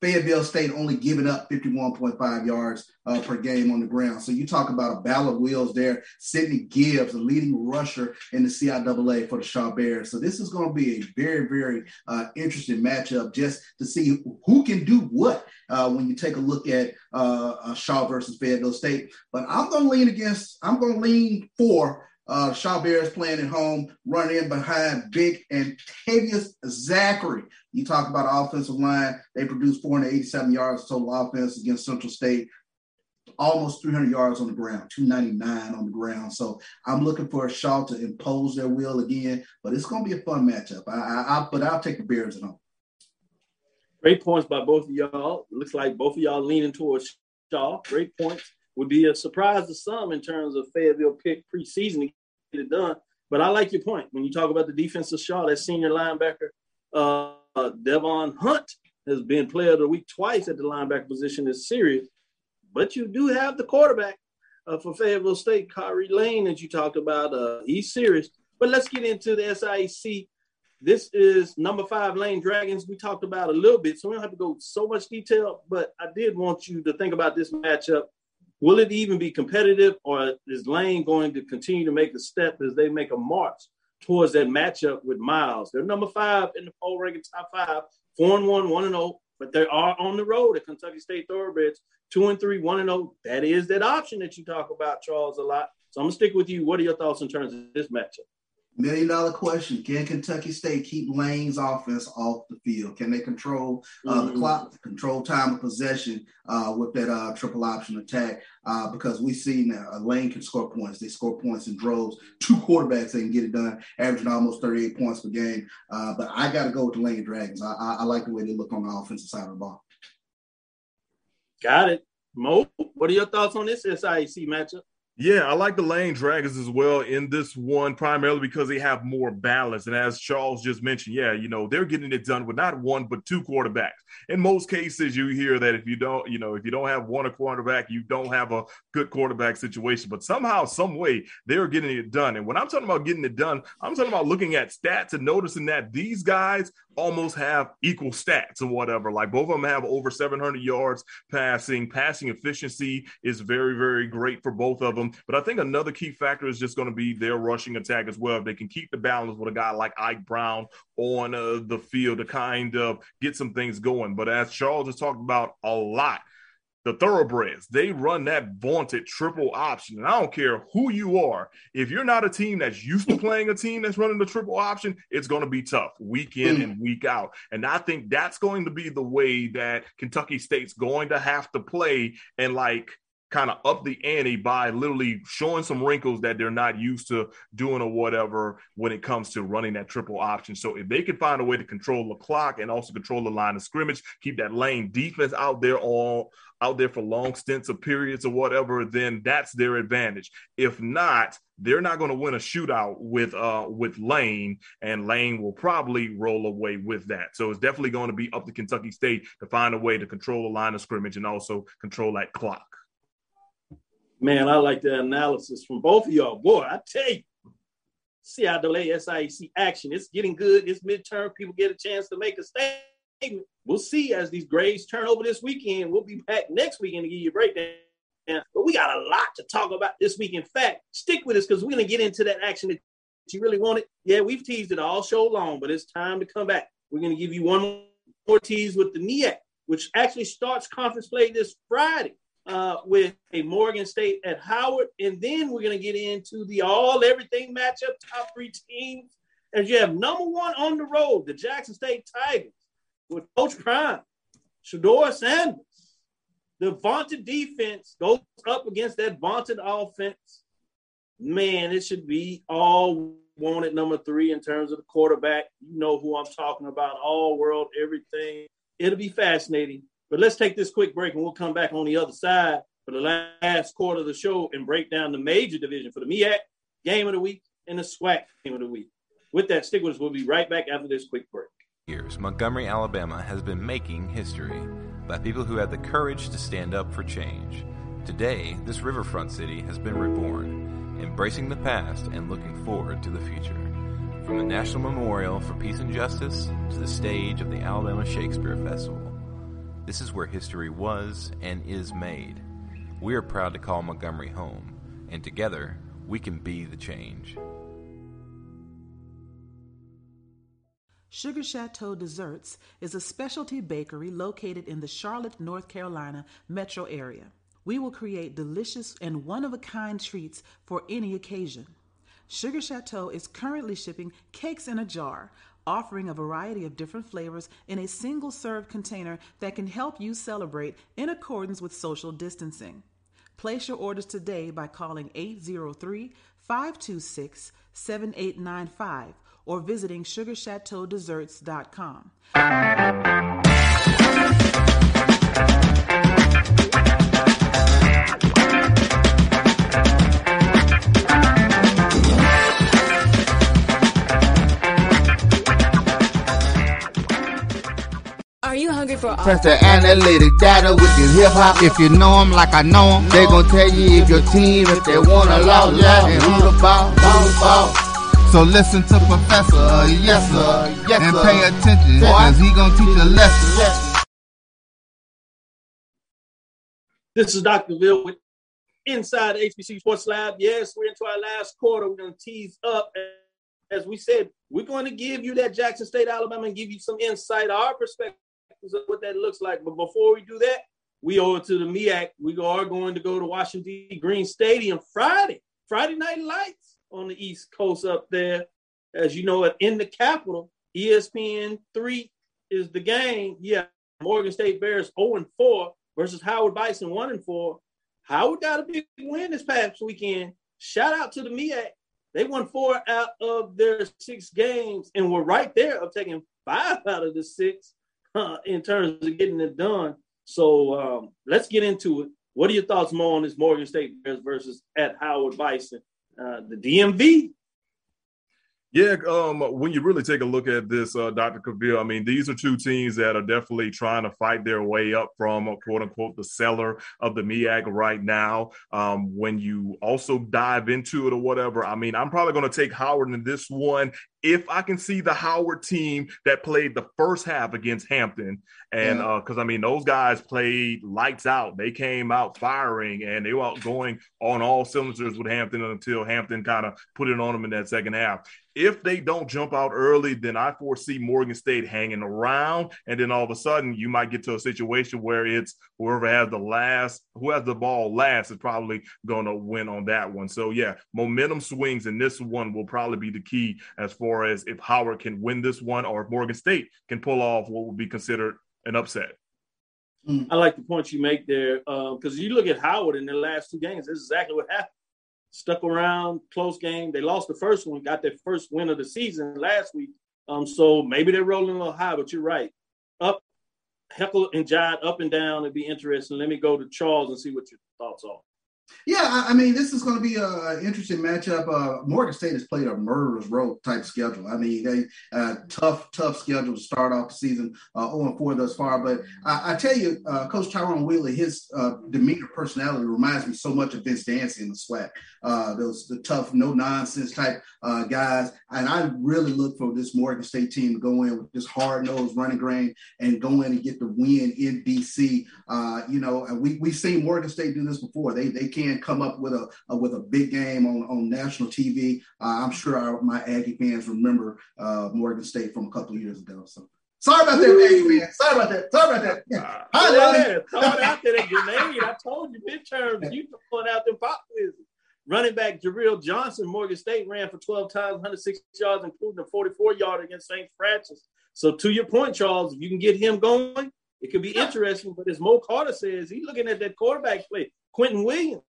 Fayetteville State only giving up 51.5 yards uh, per game on the ground. So you talk about a battle of wheels there. Sidney Gibbs, the leading rusher in the CIAA for the Shaw Bears. So this is going to be a very, very uh, interesting matchup just to see who can do what uh, when you take a look at uh, uh, Shaw versus Fayetteville State. But I'm going to lean against, I'm going to lean for uh, Shaw Bears playing at home, running in behind Big and Tavius Zachary. You talk about offensive line. They produced 487 yards total offense against Central State, almost 300 yards on the ground, 299 on the ground. So I'm looking for Shaw to impose their will again, but it's going to be a fun matchup. I, I, I, but I'll take the Bears at home. Great points by both of y'all. Looks like both of y'all leaning towards Shaw. Great points. Would be a surprise to some in terms of Fayetteville pick preseason to get it done. But I like your point when you talk about the defensive Shaw, that senior linebacker. Uh, uh, Devon Hunt has been player of the week twice at the linebacker position is serious. But you do have the quarterback uh, for Fayetteville State, Kari Lane, that you talked about. Uh, he's serious. But let's get into the SIAC. This is number five Lane Dragons. We talked about a little bit, so we don't have to go so much detail. But I did want you to think about this matchup. Will it even be competitive, or is Lane going to continue to make a step as they make a march towards that matchup with Miles. They're number five in the poll ranking top five, four and one, one and zero, oh, but they are on the road at Kentucky State Thoroughbreds, two and three, one and zero. That is that option that you talk about, Charles, a lot. So I'm gonna stick with you. What are your thoughts in terms of this matchup? Million dollar question: Can Kentucky State keep Lane's offense off the field? Can they control uh, mm-hmm. the clock, control time of possession uh, with that uh, triple option attack? Uh, because we see now uh, Lane can score points. They score points in droves. Two quarterbacks they can get it done, averaging almost 38 points per game. Uh, but I got to go with the Lane Dragons. I, I, I like the way they look on the offensive side of the ball. Got it. Mo, what are your thoughts on this SIAC matchup? Yeah, I like the Lane Dragons as well in this one, primarily because they have more balance. And as Charles just mentioned, yeah, you know, they're getting it done with not one, but two quarterbacks. In most cases, you hear that if you don't, you know, if you don't have one a quarterback, you don't have a good quarterback situation. But somehow, some way, they're getting it done. And when I'm talking about getting it done, I'm talking about looking at stats and noticing that these guys almost have equal stats and whatever. Like both of them have over 700 yards passing. Passing efficiency is very, very great for both of them. But I think another key factor is just going to be their rushing attack as well. If they can keep the balance with a guy like Ike Brown on uh, the field to kind of get some things going. But as Charles has talked about a lot, the thoroughbreds, they run that vaunted triple option. And I don't care who you are, if you're not a team that's used to playing a team that's running the triple option, it's going to be tough week in and week out. And I think that's going to be the way that Kentucky State's going to have to play and like kind of up the ante by literally showing some wrinkles that they're not used to doing or whatever when it comes to running that triple option. So if they can find a way to control the clock and also control the line of scrimmage, keep that lane defense out there all out there for long stints of periods or whatever, then that's their advantage. If not, they're not going to win a shootout with uh with Lane, and Lane will probably roll away with that. So it's definitely going to be up to Kentucky State to find a way to control the line of scrimmage and also control that clock. Man, I like the analysis from both of y'all. Boy, I tell you, CIAA SIAC action. It's getting good. It's midterm. People get a chance to make a statement. We'll see as these grades turn over this weekend. We'll be back next weekend to give you a breakdown. But we got a lot to talk about this week. In fact, stick with us because we're going to get into that action that you really wanted. Yeah, we've teased it all show long, but it's time to come back. We're going to give you one more tease with the MEAC, which actually starts conference play this Friday uh, with a Morgan State at Howard, and then we're going to get into the all everything matchup, top three teams. As you have number one on the road, the Jackson State Tigers with Coach Prime, Shedeur Sanders. The vaunted defense goes up against that vaunted offense. Man, it should be all wanted number three in terms of the quarterback. You know who I'm talking about, all world, everything. It'll be fascinating. But let's take this quick break and we'll come back on the other side for the last quarter of the show and break down the major division for the MEAC game of the week and the SWAC game of the week. With that, stick with us. We'll be right back after this quick break. Years, Montgomery, Alabama has been making history by people who had the courage to stand up for change. Today, this riverfront city has been reborn, embracing the past and looking forward to the future. From the National Memorial for Peace and Justice to the stage of the Alabama Shakespeare Festival. This is where history was and is made. We are proud to call Montgomery home, and together we can be the change. Sugar Chateau Desserts is a specialty bakery located in the Charlotte, North Carolina metro area. We will create delicious and one of a kind treats for any occasion. Sugar Chateau is currently shipping cakes in a jar, offering a variety of different flavors in a single serve container that can help you celebrate in accordance with social distancing. Place your orders today by calling 803 526 7895 or visiting sugarchateaudesserts.com. hungry for Press the analytic data with your hip hop. If you know them like I know them, they gon' tell you if your team, if they wanna lose, yeah, and who the ball, ball, ball. So listen to Professor, yes sir, yes, and pay attention, cause he gonna teach a lesson. This is Dr. Bill with Inside HBC Sports Lab. Yes, we're into our last quarter. We're gonna tease up. As we said, we're going to give you that Jackson State, Alabama, and give you some insight, our perspective of what that looks like. But before we do that, we owe it to the MEAC. We are going to go to Washington D. Green Stadium Friday, Friday night lights on the East Coast up there. as you know, in the capital, ESPN three is the game. Yeah, Morgan State Bears 0 and 4 versus Howard Bison 1 and 4. Howard got a big win this past weekend. Shout out to the MEAC. They won four out of their six games and were right there of taking five out of the six in terms of getting it done. So um, let's get into it. What are your thoughts more on this Morgan State Bears versus at Howard Bison? Uh, the DMV yeah, um, when you really take a look at this, uh, Dr. Cavil, I mean, these are two teams that are definitely trying to fight their way up from, uh, quote unquote, the cellar of the MEAC right now. Um, when you also dive into it or whatever, I mean, I'm probably going to take Howard in this one if I can see the Howard team that played the first half against Hampton, and because yeah. uh, I mean those guys played lights out, they came out firing and they were going on all cylinders with Hampton until Hampton kind of put it on them in that second half. If they don't jump out early, then I foresee Morgan State hanging around, and then all of a sudden you might get to a situation where it's whoever has the last, who has the ball last, is probably going to win on that one. So yeah, momentum swings, and this one will probably be the key as far far as if Howard can win this one or if Morgan State can pull off what would be considered an upset. I like the point you make there because uh, you look at Howard in their last two games. This is exactly what happened. Stuck around, close game. They lost the first one, got their first win of the season last week. Um, so maybe they're rolling a little high, but you're right. Up, heckle and jive, up and down. It'd be interesting. Let me go to Charles and see what your thoughts are. Yeah, I mean, this is going to be an interesting matchup. Uh, Morgan State has played a murderer's row type schedule. I mean, they uh, tough, tough schedule to start off the season, uh, 0 4 thus far. But I, I tell you, uh, Coach Tyrone Wheatley, his uh, demeanor, personality reminds me so much of Vince Dancy in the SWAC. Uh, those the tough, no nonsense type uh, guys. And I really look for this Morgan State team to go in with this hard nosed running grain and go in and get the win in DC. You know, we we've seen Morgan State do this before. They they can come up with a, a with a big game on on national TV. Uh, I'm sure our, my Aggie fans remember uh, Morgan State from a couple of years ago. So. Sorry about that, Aggie man. Sorry about that. Sorry about that. Yeah. Uh, Hi, throw it out there, grenade. I told you midterms. You throwing out them pop quizzes. Running back Jarrell Johnson, Morgan State ran for 12 times, 106 yards, including a 44 yard against St. Francis. So to your point, Charles, if you can get him going, it could be interesting. But as Mo Carter says, he's looking at that quarterback play. Quinton Williams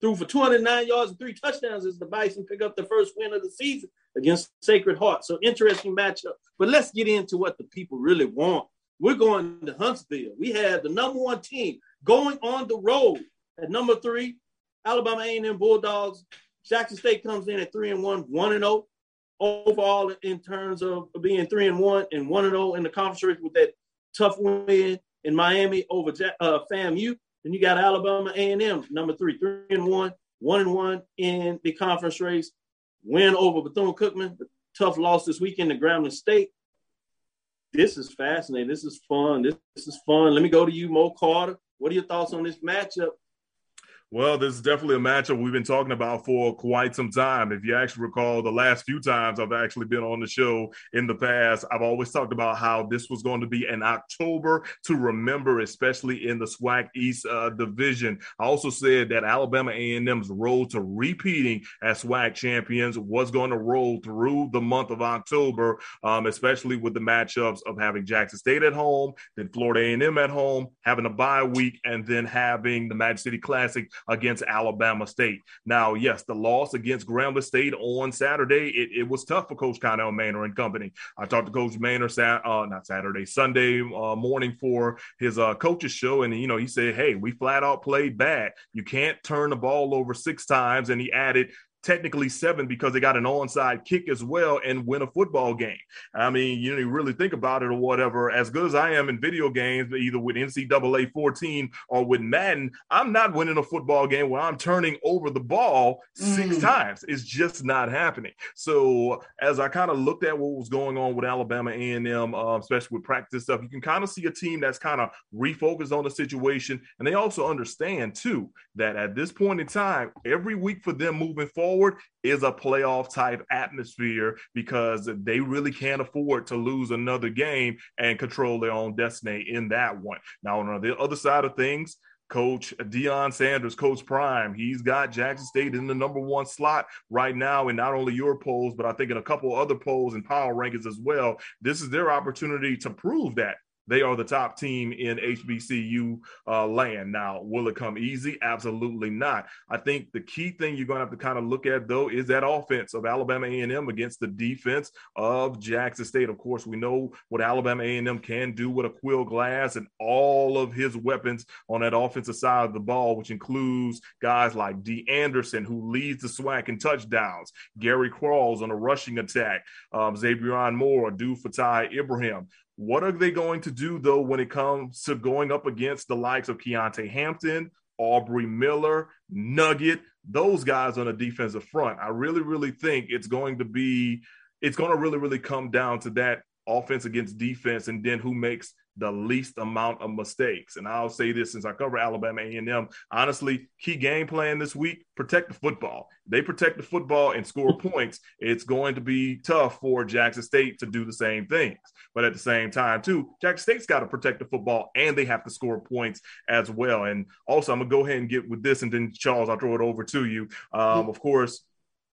threw for 209 yards and three touchdowns as the Bison pick up the first win of the season against Sacred Heart. So interesting matchup. But let's get into what the people really want. We're going to Huntsville. We have the number one team going on the road at number three, Alabama A&M Bulldogs. Jackson State comes in at three and one, one and zero oh overall in terms of being three and one and one and zero oh in the conference with that tough win in Miami over uh, FAMU. Then you got Alabama A&M number three, three and one, one and one in the conference race. Win over Bethune Cookman, tough loss this weekend to Grambling State. This is fascinating. This is fun. This, this is fun. Let me go to you, Mo Carter. What are your thoughts on this matchup? Well, this is definitely a matchup we've been talking about for quite some time. If you actually recall, the last few times I've actually been on the show in the past, I've always talked about how this was going to be an October to remember, especially in the SWAC East uh, division. I also said that Alabama A&M's road to repeating as SWAC champions was going to roll through the month of October, um, especially with the matchups of having Jackson State at home, then Florida A&M at home, having a bye week, and then having the Magic City Classic against Alabama State. Now, yes, the loss against Grambling State on Saturday, it, it was tough for Coach Connell Maynor and company. I talked to Coach Maynor, uh, not Saturday, Sunday uh, morning for his uh, coaches show, and you know he said, "Hey, we flat out played bad. You can't turn the ball over six times." And he added, technically seven because they got an onside kick as well and win a football game. I mean, you know, you really think about it or whatever. As good as I am in video games, either with NCAA 14 or with Madden, I'm not winning a football game where I'm turning over the ball six mm. times. It's just not happening. So as I kind of looked at what was going on with Alabama A&M, uh, especially with practice stuff, you can kind of see a team that's kind of refocused on the situation, and they also understand too that at this point in time, every week for them moving forward forward is a playoff type atmosphere because they really can't afford to lose another game and control their own destiny in that one. Now, on the other side of things, Coach Deion Sanders, Coach Prime, he's got Jackson State in the number one slot right now and not only your polls, but I think in a couple other polls and power rankings as well. This is their opportunity to prove that they are the top team in HBCU uh, land. Now, will it come easy? Absolutely not. I think the key thing you're going to have to kind of look at, though, is that offense of Alabama A&M against the defense of Jackson State. Of course, we know what Alabama A&M can do with Aqeel Glass and all of his weapons on that offensive side of the ball, which includes guys like D. Anderson, who leads the SWAC in touchdowns, Gary Qualls on a rushing attack, um, Moore, Du Fatai Ibrahim. What are they going to do though when it comes to going up against the likes of Keontae Hampton, Aubrey Miller, Nugget, those guys on the defensive front? I really, really think it's going to be, it's going to really, really come down to that offense against defense, and then who makes the least amount of mistakes. And I'll say this since I cover Alabama A&M, honestly, key game plan this week, protect the football. They protect the football and score points. It's going to be tough for Jackson State to do the same things. But at the same time, too, Jackson State's got to protect the football and they have to score points as well. And also, I'm going to go ahead and get with this, and then Charles, I'll throw it over to you. Um, of course,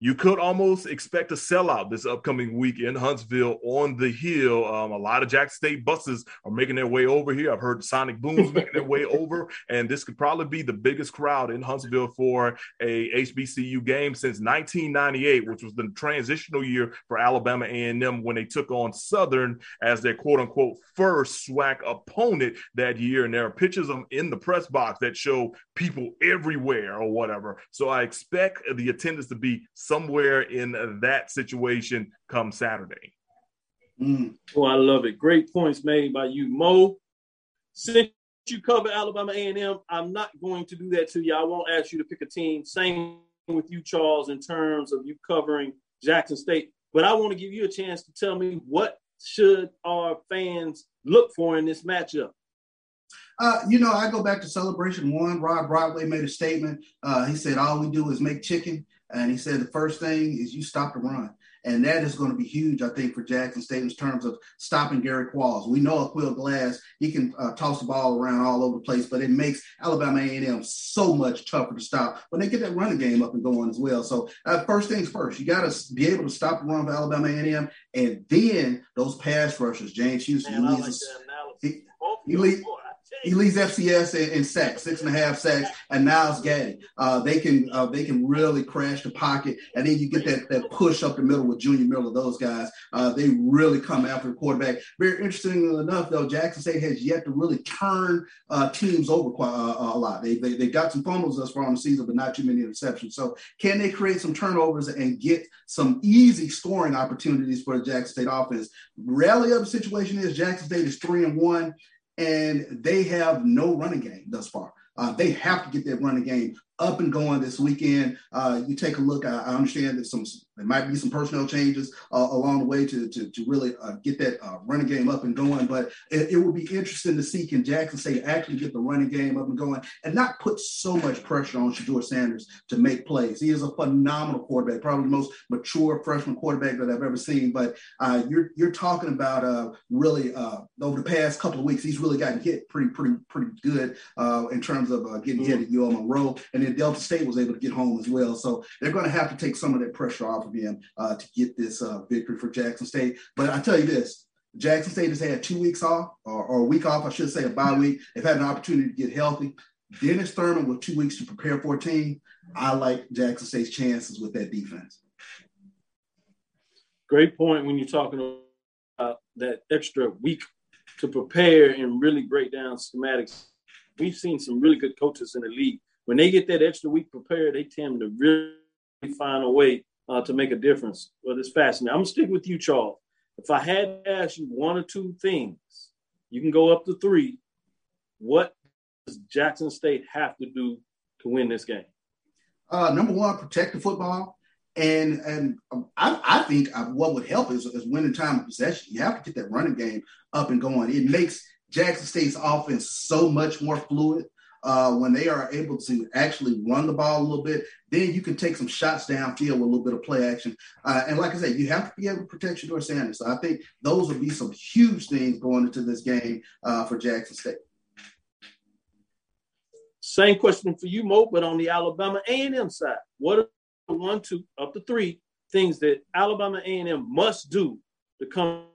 you could almost expect a sellout this upcoming week in Huntsville on the hill. Um, a lot of Jack State buses are making their way over here. I've heard Sonic Booms making their way over, and this could probably be the biggest crowd in Huntsville for a HBCU game since 1998, which was the transitional year for Alabama A&M when they took on Southern as their quote unquote first SWAC opponent that year. And there are pictures of in the press box that show people everywhere or whatever. So I expect the attendance to be somewhere in that situation come Saturday. Mm. Oh, I love it. Great points made by you, Mo. Since you cover Alabama A&M, I'm not going to do that to you. I won't ask you to pick a team. Same with you, Charles, in terms of you covering Jackson State. But I want to give you a chance to tell me what should our fans look for in this matchup. Uh, you know, I go back to Celebration One. Rod Broadway made a statement. Uh, he said, "All we do is make chicken." And he said the first thing is you stop the run. And that is going to be huge, I think, for Jackson State in terms of stopping Gary Qualls. We know Aqeel Glass, he can uh, toss the ball around all over the place, but it makes Alabama A&M so much tougher to stop when they get that running game up and going as well. So uh, first things first, you got to be able to stop the run for Alabama A&M, and then those pass rushers, James Houston, Man, he, like he, he, leads, he leads FCS in, in, sacks, six and a half sacks, and Nyles Gaddy. Uh, they can uh, they can really crash the pocket, and then you get that that push up the middle with Junior Miller. Those guys, uh, they really come after the quarterback. Very interesting enough, though, Jackson State has yet to really turn uh, teams over quite uh, a lot. They, they they got some fumbles thus far in the season, but not too many interceptions. So can they create some turnovers and get some easy scoring opportunities for the Jackson State offense? Rally up situation is Jackson State is three and one and they have no running game thus far. Uh, they have to get that running game up and going this weekend. Uh, you take a look. I, I, understand that some there might be some personnel changes uh, along the way to to, to really uh, get that uh, running game up and going. But it, it will be interesting to see can Jackson State actually get the running game up and going and not put so much pressure on Shedeur Sanders to make plays. He is a phenomenal quarterback, probably the most mature freshman quarterback that I've ever seen. But uh, you're you're talking about really over the past couple of weeks, he's really gotten hit pretty pretty pretty good in terms of getting hit at UL Monroe and then Delta State was able to get home as well. So they're going to have to take some of that pressure off of him uh, to get this uh, victory for Jackson State. But I tell you this, Jackson State has had two weeks off, or, or, a week off, I should say, a bye week. They've had an opportunity to get healthy. Dennis Thurman with two weeks to prepare for a team. I like Jackson State's chances with that defense. Great point when you're talking about that extra week to prepare and really break down schematics. We've seen some really good coaches in the league when they get that extra week prepared, they tend to really find a way uh, to make a difference. Well, it's fascinating. I'm gonna stick with you, Charles. If I had to ask you one or two things, you can go up to three. What does Jackson State have to do to win this game? Uh, number one, protect the football. And and um, I, I think uh, what would help is, is winning time of possession. You have to get that running game up and going. It makes Jackson State's offense so much more fluid uh, when they are able to actually run the ball a little bit, then you can take some shots downfield with a little bit of play action. Uh, and like I said, you have to be able to protect Shedeur Sanders. So I think those would be some huge things going into this game uh, for Jackson State. Same question for you, Mo, but on the Alabama A&M side, what are the one, two, up to three things that Alabama A&M must do to come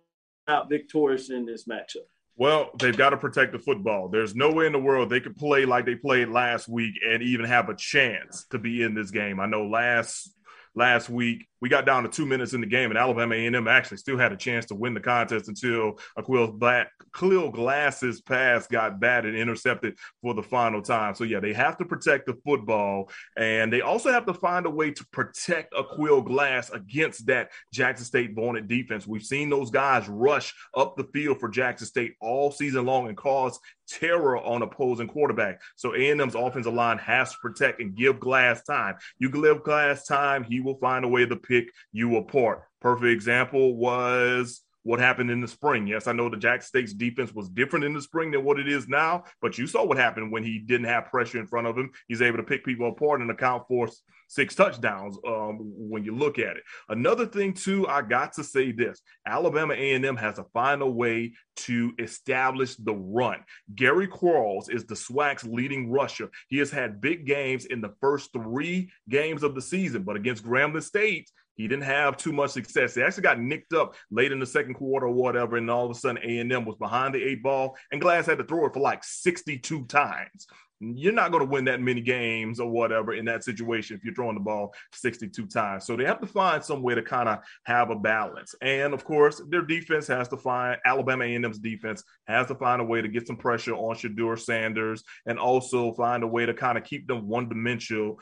out victorious in this matchup? Well, they've got to protect the football. There's no way in the world they could play like they played last week and even have a chance to be in this game. I know last last week. We got down to two minutes in the game, and Alabama A&M actually still had a chance to win the contest until Aqeel, Black, Aqeel Glass's pass got batted, and intercepted for the final time. So yeah, they have to protect the football, and they also have to find a way to protect Aqeel Glass against that Jackson State vaunted defense. We've seen those guys rush up the field for Jackson State all season long and cause terror on opposing quarterback. So A&M's offensive line has to protect and give Glass time. You give Glass time, he will find a way to pick you apart. Perfect example was what happened in the spring. Yes, I know the Jack State's defense was different in the spring than what it is now, but you saw what happened when he didn't have pressure in front of him. He's able to pick people apart and account for six touchdowns um, when you look at it. Another thing, too, I got to say this: Alabama A&M has to find a way to establish the run. Gary Qualls is the SWAC's leading rusher. He has had big games in the first three games of the season, but against Grambling State, he didn't have too much success. He actually got nicked up late in the second quarter or whatever, and all of a sudden A&M was behind the eight ball, and Glass had to throw it for like 62 times. You're not going to win that many games or whatever in that situation if you're throwing the ball 62 times. So they have to find some way to kind of have a balance. And of course, their defense has to find Alabama A&M's defense has to find a way to get some pressure on Shedeur Sanders and also find a way to kind of keep them one dimensional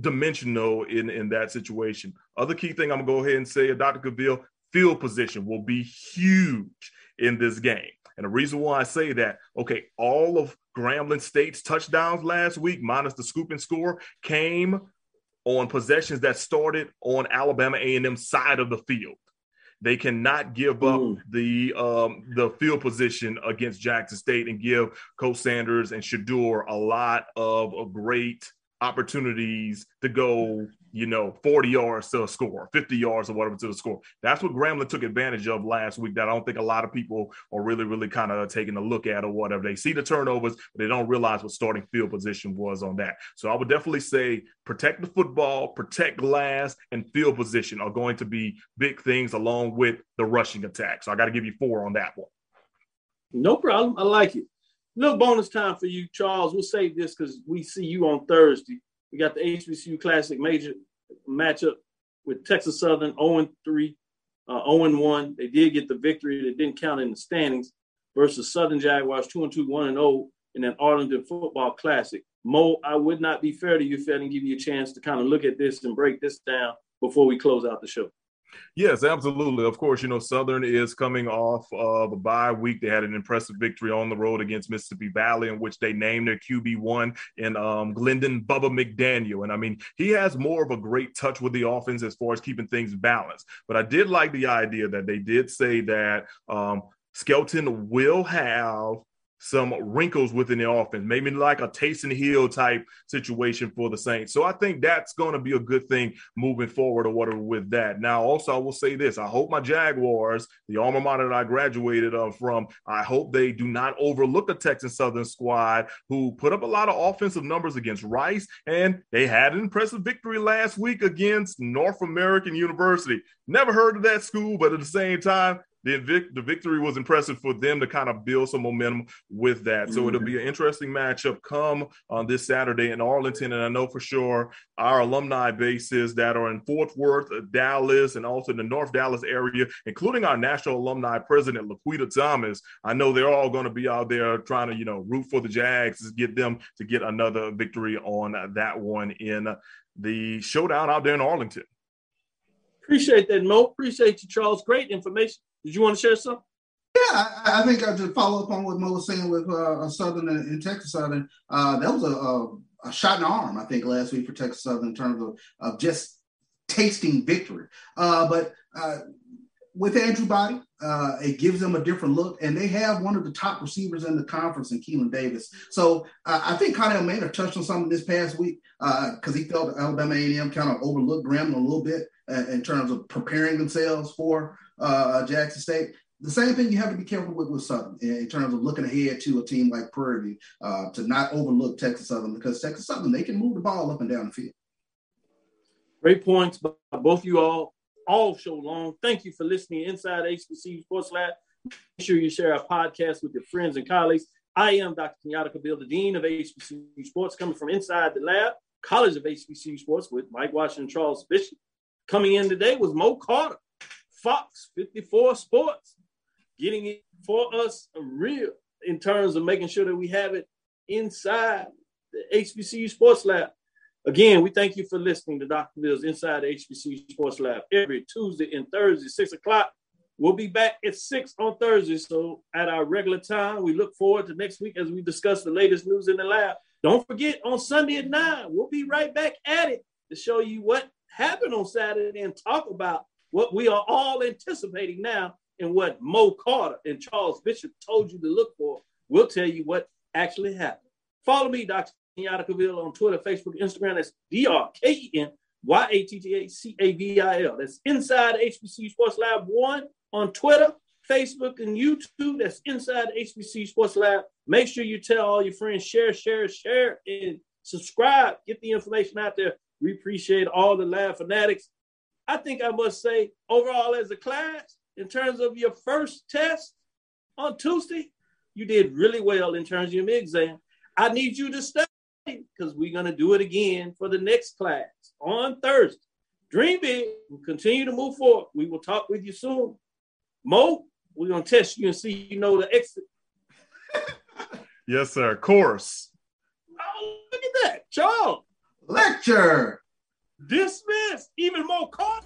dimensional in in that situation. Other key thing I'm gonna go ahead and say, Dr. Cavil, field position will be huge in this game. And the reason why I say that, okay, all of Grambling State's touchdowns last week, minus the scoop and score, came on possessions that started on Alabama A&M side of the field. They cannot give up Ooh. the um, the field position against Jackson State and give Coach Sanders and Shedeur a lot of, of great opportunities to go, you know, 40 yards to a score, 50 yards or whatever to the score. That's what Grambling took advantage of last week that I don't think a lot of people are really, really kind of taking a look at or whatever. They see the turnovers, but they don't realize what starting field position was on that. So I would definitely say protect the football, protect glass, and field position are going to be big things along with the rushing attack. So I got to give you four on that one. No problem. I like it little bonus time for you, Charles. We'll save this because we see you on Thursday. We got the HBCU Classic Major matchup with Texas Southern 0 3, uh, 0 1. They did get the victory that didn't count in the standings versus Southern Jaguars 2 2, 1 0 in that Arlington Football Classic. Mo, I would not be fair to you if I didn't give you a chance to kind of look at this and break this down before we close out the show. Yes, absolutely. Of course, you know, Southern is coming off of a bye week. They had an impressive victory on the road against Mississippi Valley, in which they named their QB1 in um, Glendon Bubba McDaniel. And I mean, he has more of a great touch with the offense as far as keeping things balanced. But I did like the idea that they did say that um, Skelton will have some wrinkles within the offense, maybe like a Taysom Hill type situation for the Saints. So I think that's going to be a good thing moving forward or whatever with that. Now, also, I will say this I hope my Jaguars, the alma mater that I graduated uh, from, I hope they do not overlook the Texas Southern squad who put up a lot of offensive numbers against Rice, and they had an impressive victory last week against North American University. Never heard of that school, but at the same time, the, vic- the victory was impressive for them to kind of build some momentum with that. So mm-hmm. it'll be an interesting matchup come on this Saturday in Arlington. And I know for sure our alumni bases that are in Fort Worth, uh, Dallas, and also in the North Dallas area, including our national alumni president, Laquita Thomas, I know they're all going to be out there trying to, you know, root for the Jags to get them to get another victory on that one in the showdown out there in Arlington. Appreciate that, Mo. Appreciate you, Charles. Great information. Did you want to share something? Yeah, I, I think I just follow up on what Mo was saying with uh, Southern and, and, Texas Southern. Uh, that was a, a, a, shot in the arm, I think, last week for Texas Southern in terms of, of just tasting victory. Uh, but uh, with Andrew Body, uh, it gives them a different look, and they have one of the top receivers in the conference in Keelan Davis. So uh, I think Connell Maynor touched on something this past week because he felt Alabama A&M kind of overlooked Grambling a little bit in terms of preparing themselves for uh, Jackson State. the same thing you have to be careful with with Southern in, in terms of looking ahead to a team like Prairie View uh, to not overlook Texas Southern because Texas Southern they can move the ball up and down the field. Great points by both you all all show long. Thank you for listening inside HBCU Sports Lab. Make sure you share our podcast with your friends and colleagues. I am Dr. Kenyatta Cavil, the Dean of HBCU Sports, coming from inside the lab, College of HBCU Sports with Mike Washington, Charles Bishop. Coming in today was Mo Carter, Fox 54 Sports, getting it for us real in terms of making sure that we have it inside the HBCU Sports Lab. Again, we thank you for listening to Dr. Mills Inside the HBCU Sports Lab every Tuesday and Thursday, 6 o'clock. We'll be back at 6 on Thursday. So at our regular time, we look forward to next week as we discuss the latest news in the lab. Don't forget on Sunday at 9, we'll be right back at it to show you what happened on Saturday and talk about what we are all anticipating now and what Mo Carter and Charles Bishop told you to look for. We'll tell you what actually happened. Follow me, Dr. Kenyatta Cavil on Twitter, Facebook, Instagram. That's D R K E N Y A T T A C A V I L. That's Inside HBC Sports Lab 1 on Twitter, Facebook, and YouTube. That's Inside HBC Sports Lab. Make sure you tell all your friends, share, share, share, and subscribe. Get the information out there. We appreciate all the lab fanatics. I think I must say, overall, as a class, in terms of your first test on Tuesday, you did really well in terms of your exam. I need you to study because we're going to do it again for the next class on Thursday. Dream big and continue to move forward. We will talk with you soon. Mo, we're going to test you and see you know the exit. yes, sir. Of course. Oh, look at that. Charles. Lecture. Dismiss. Even more caught.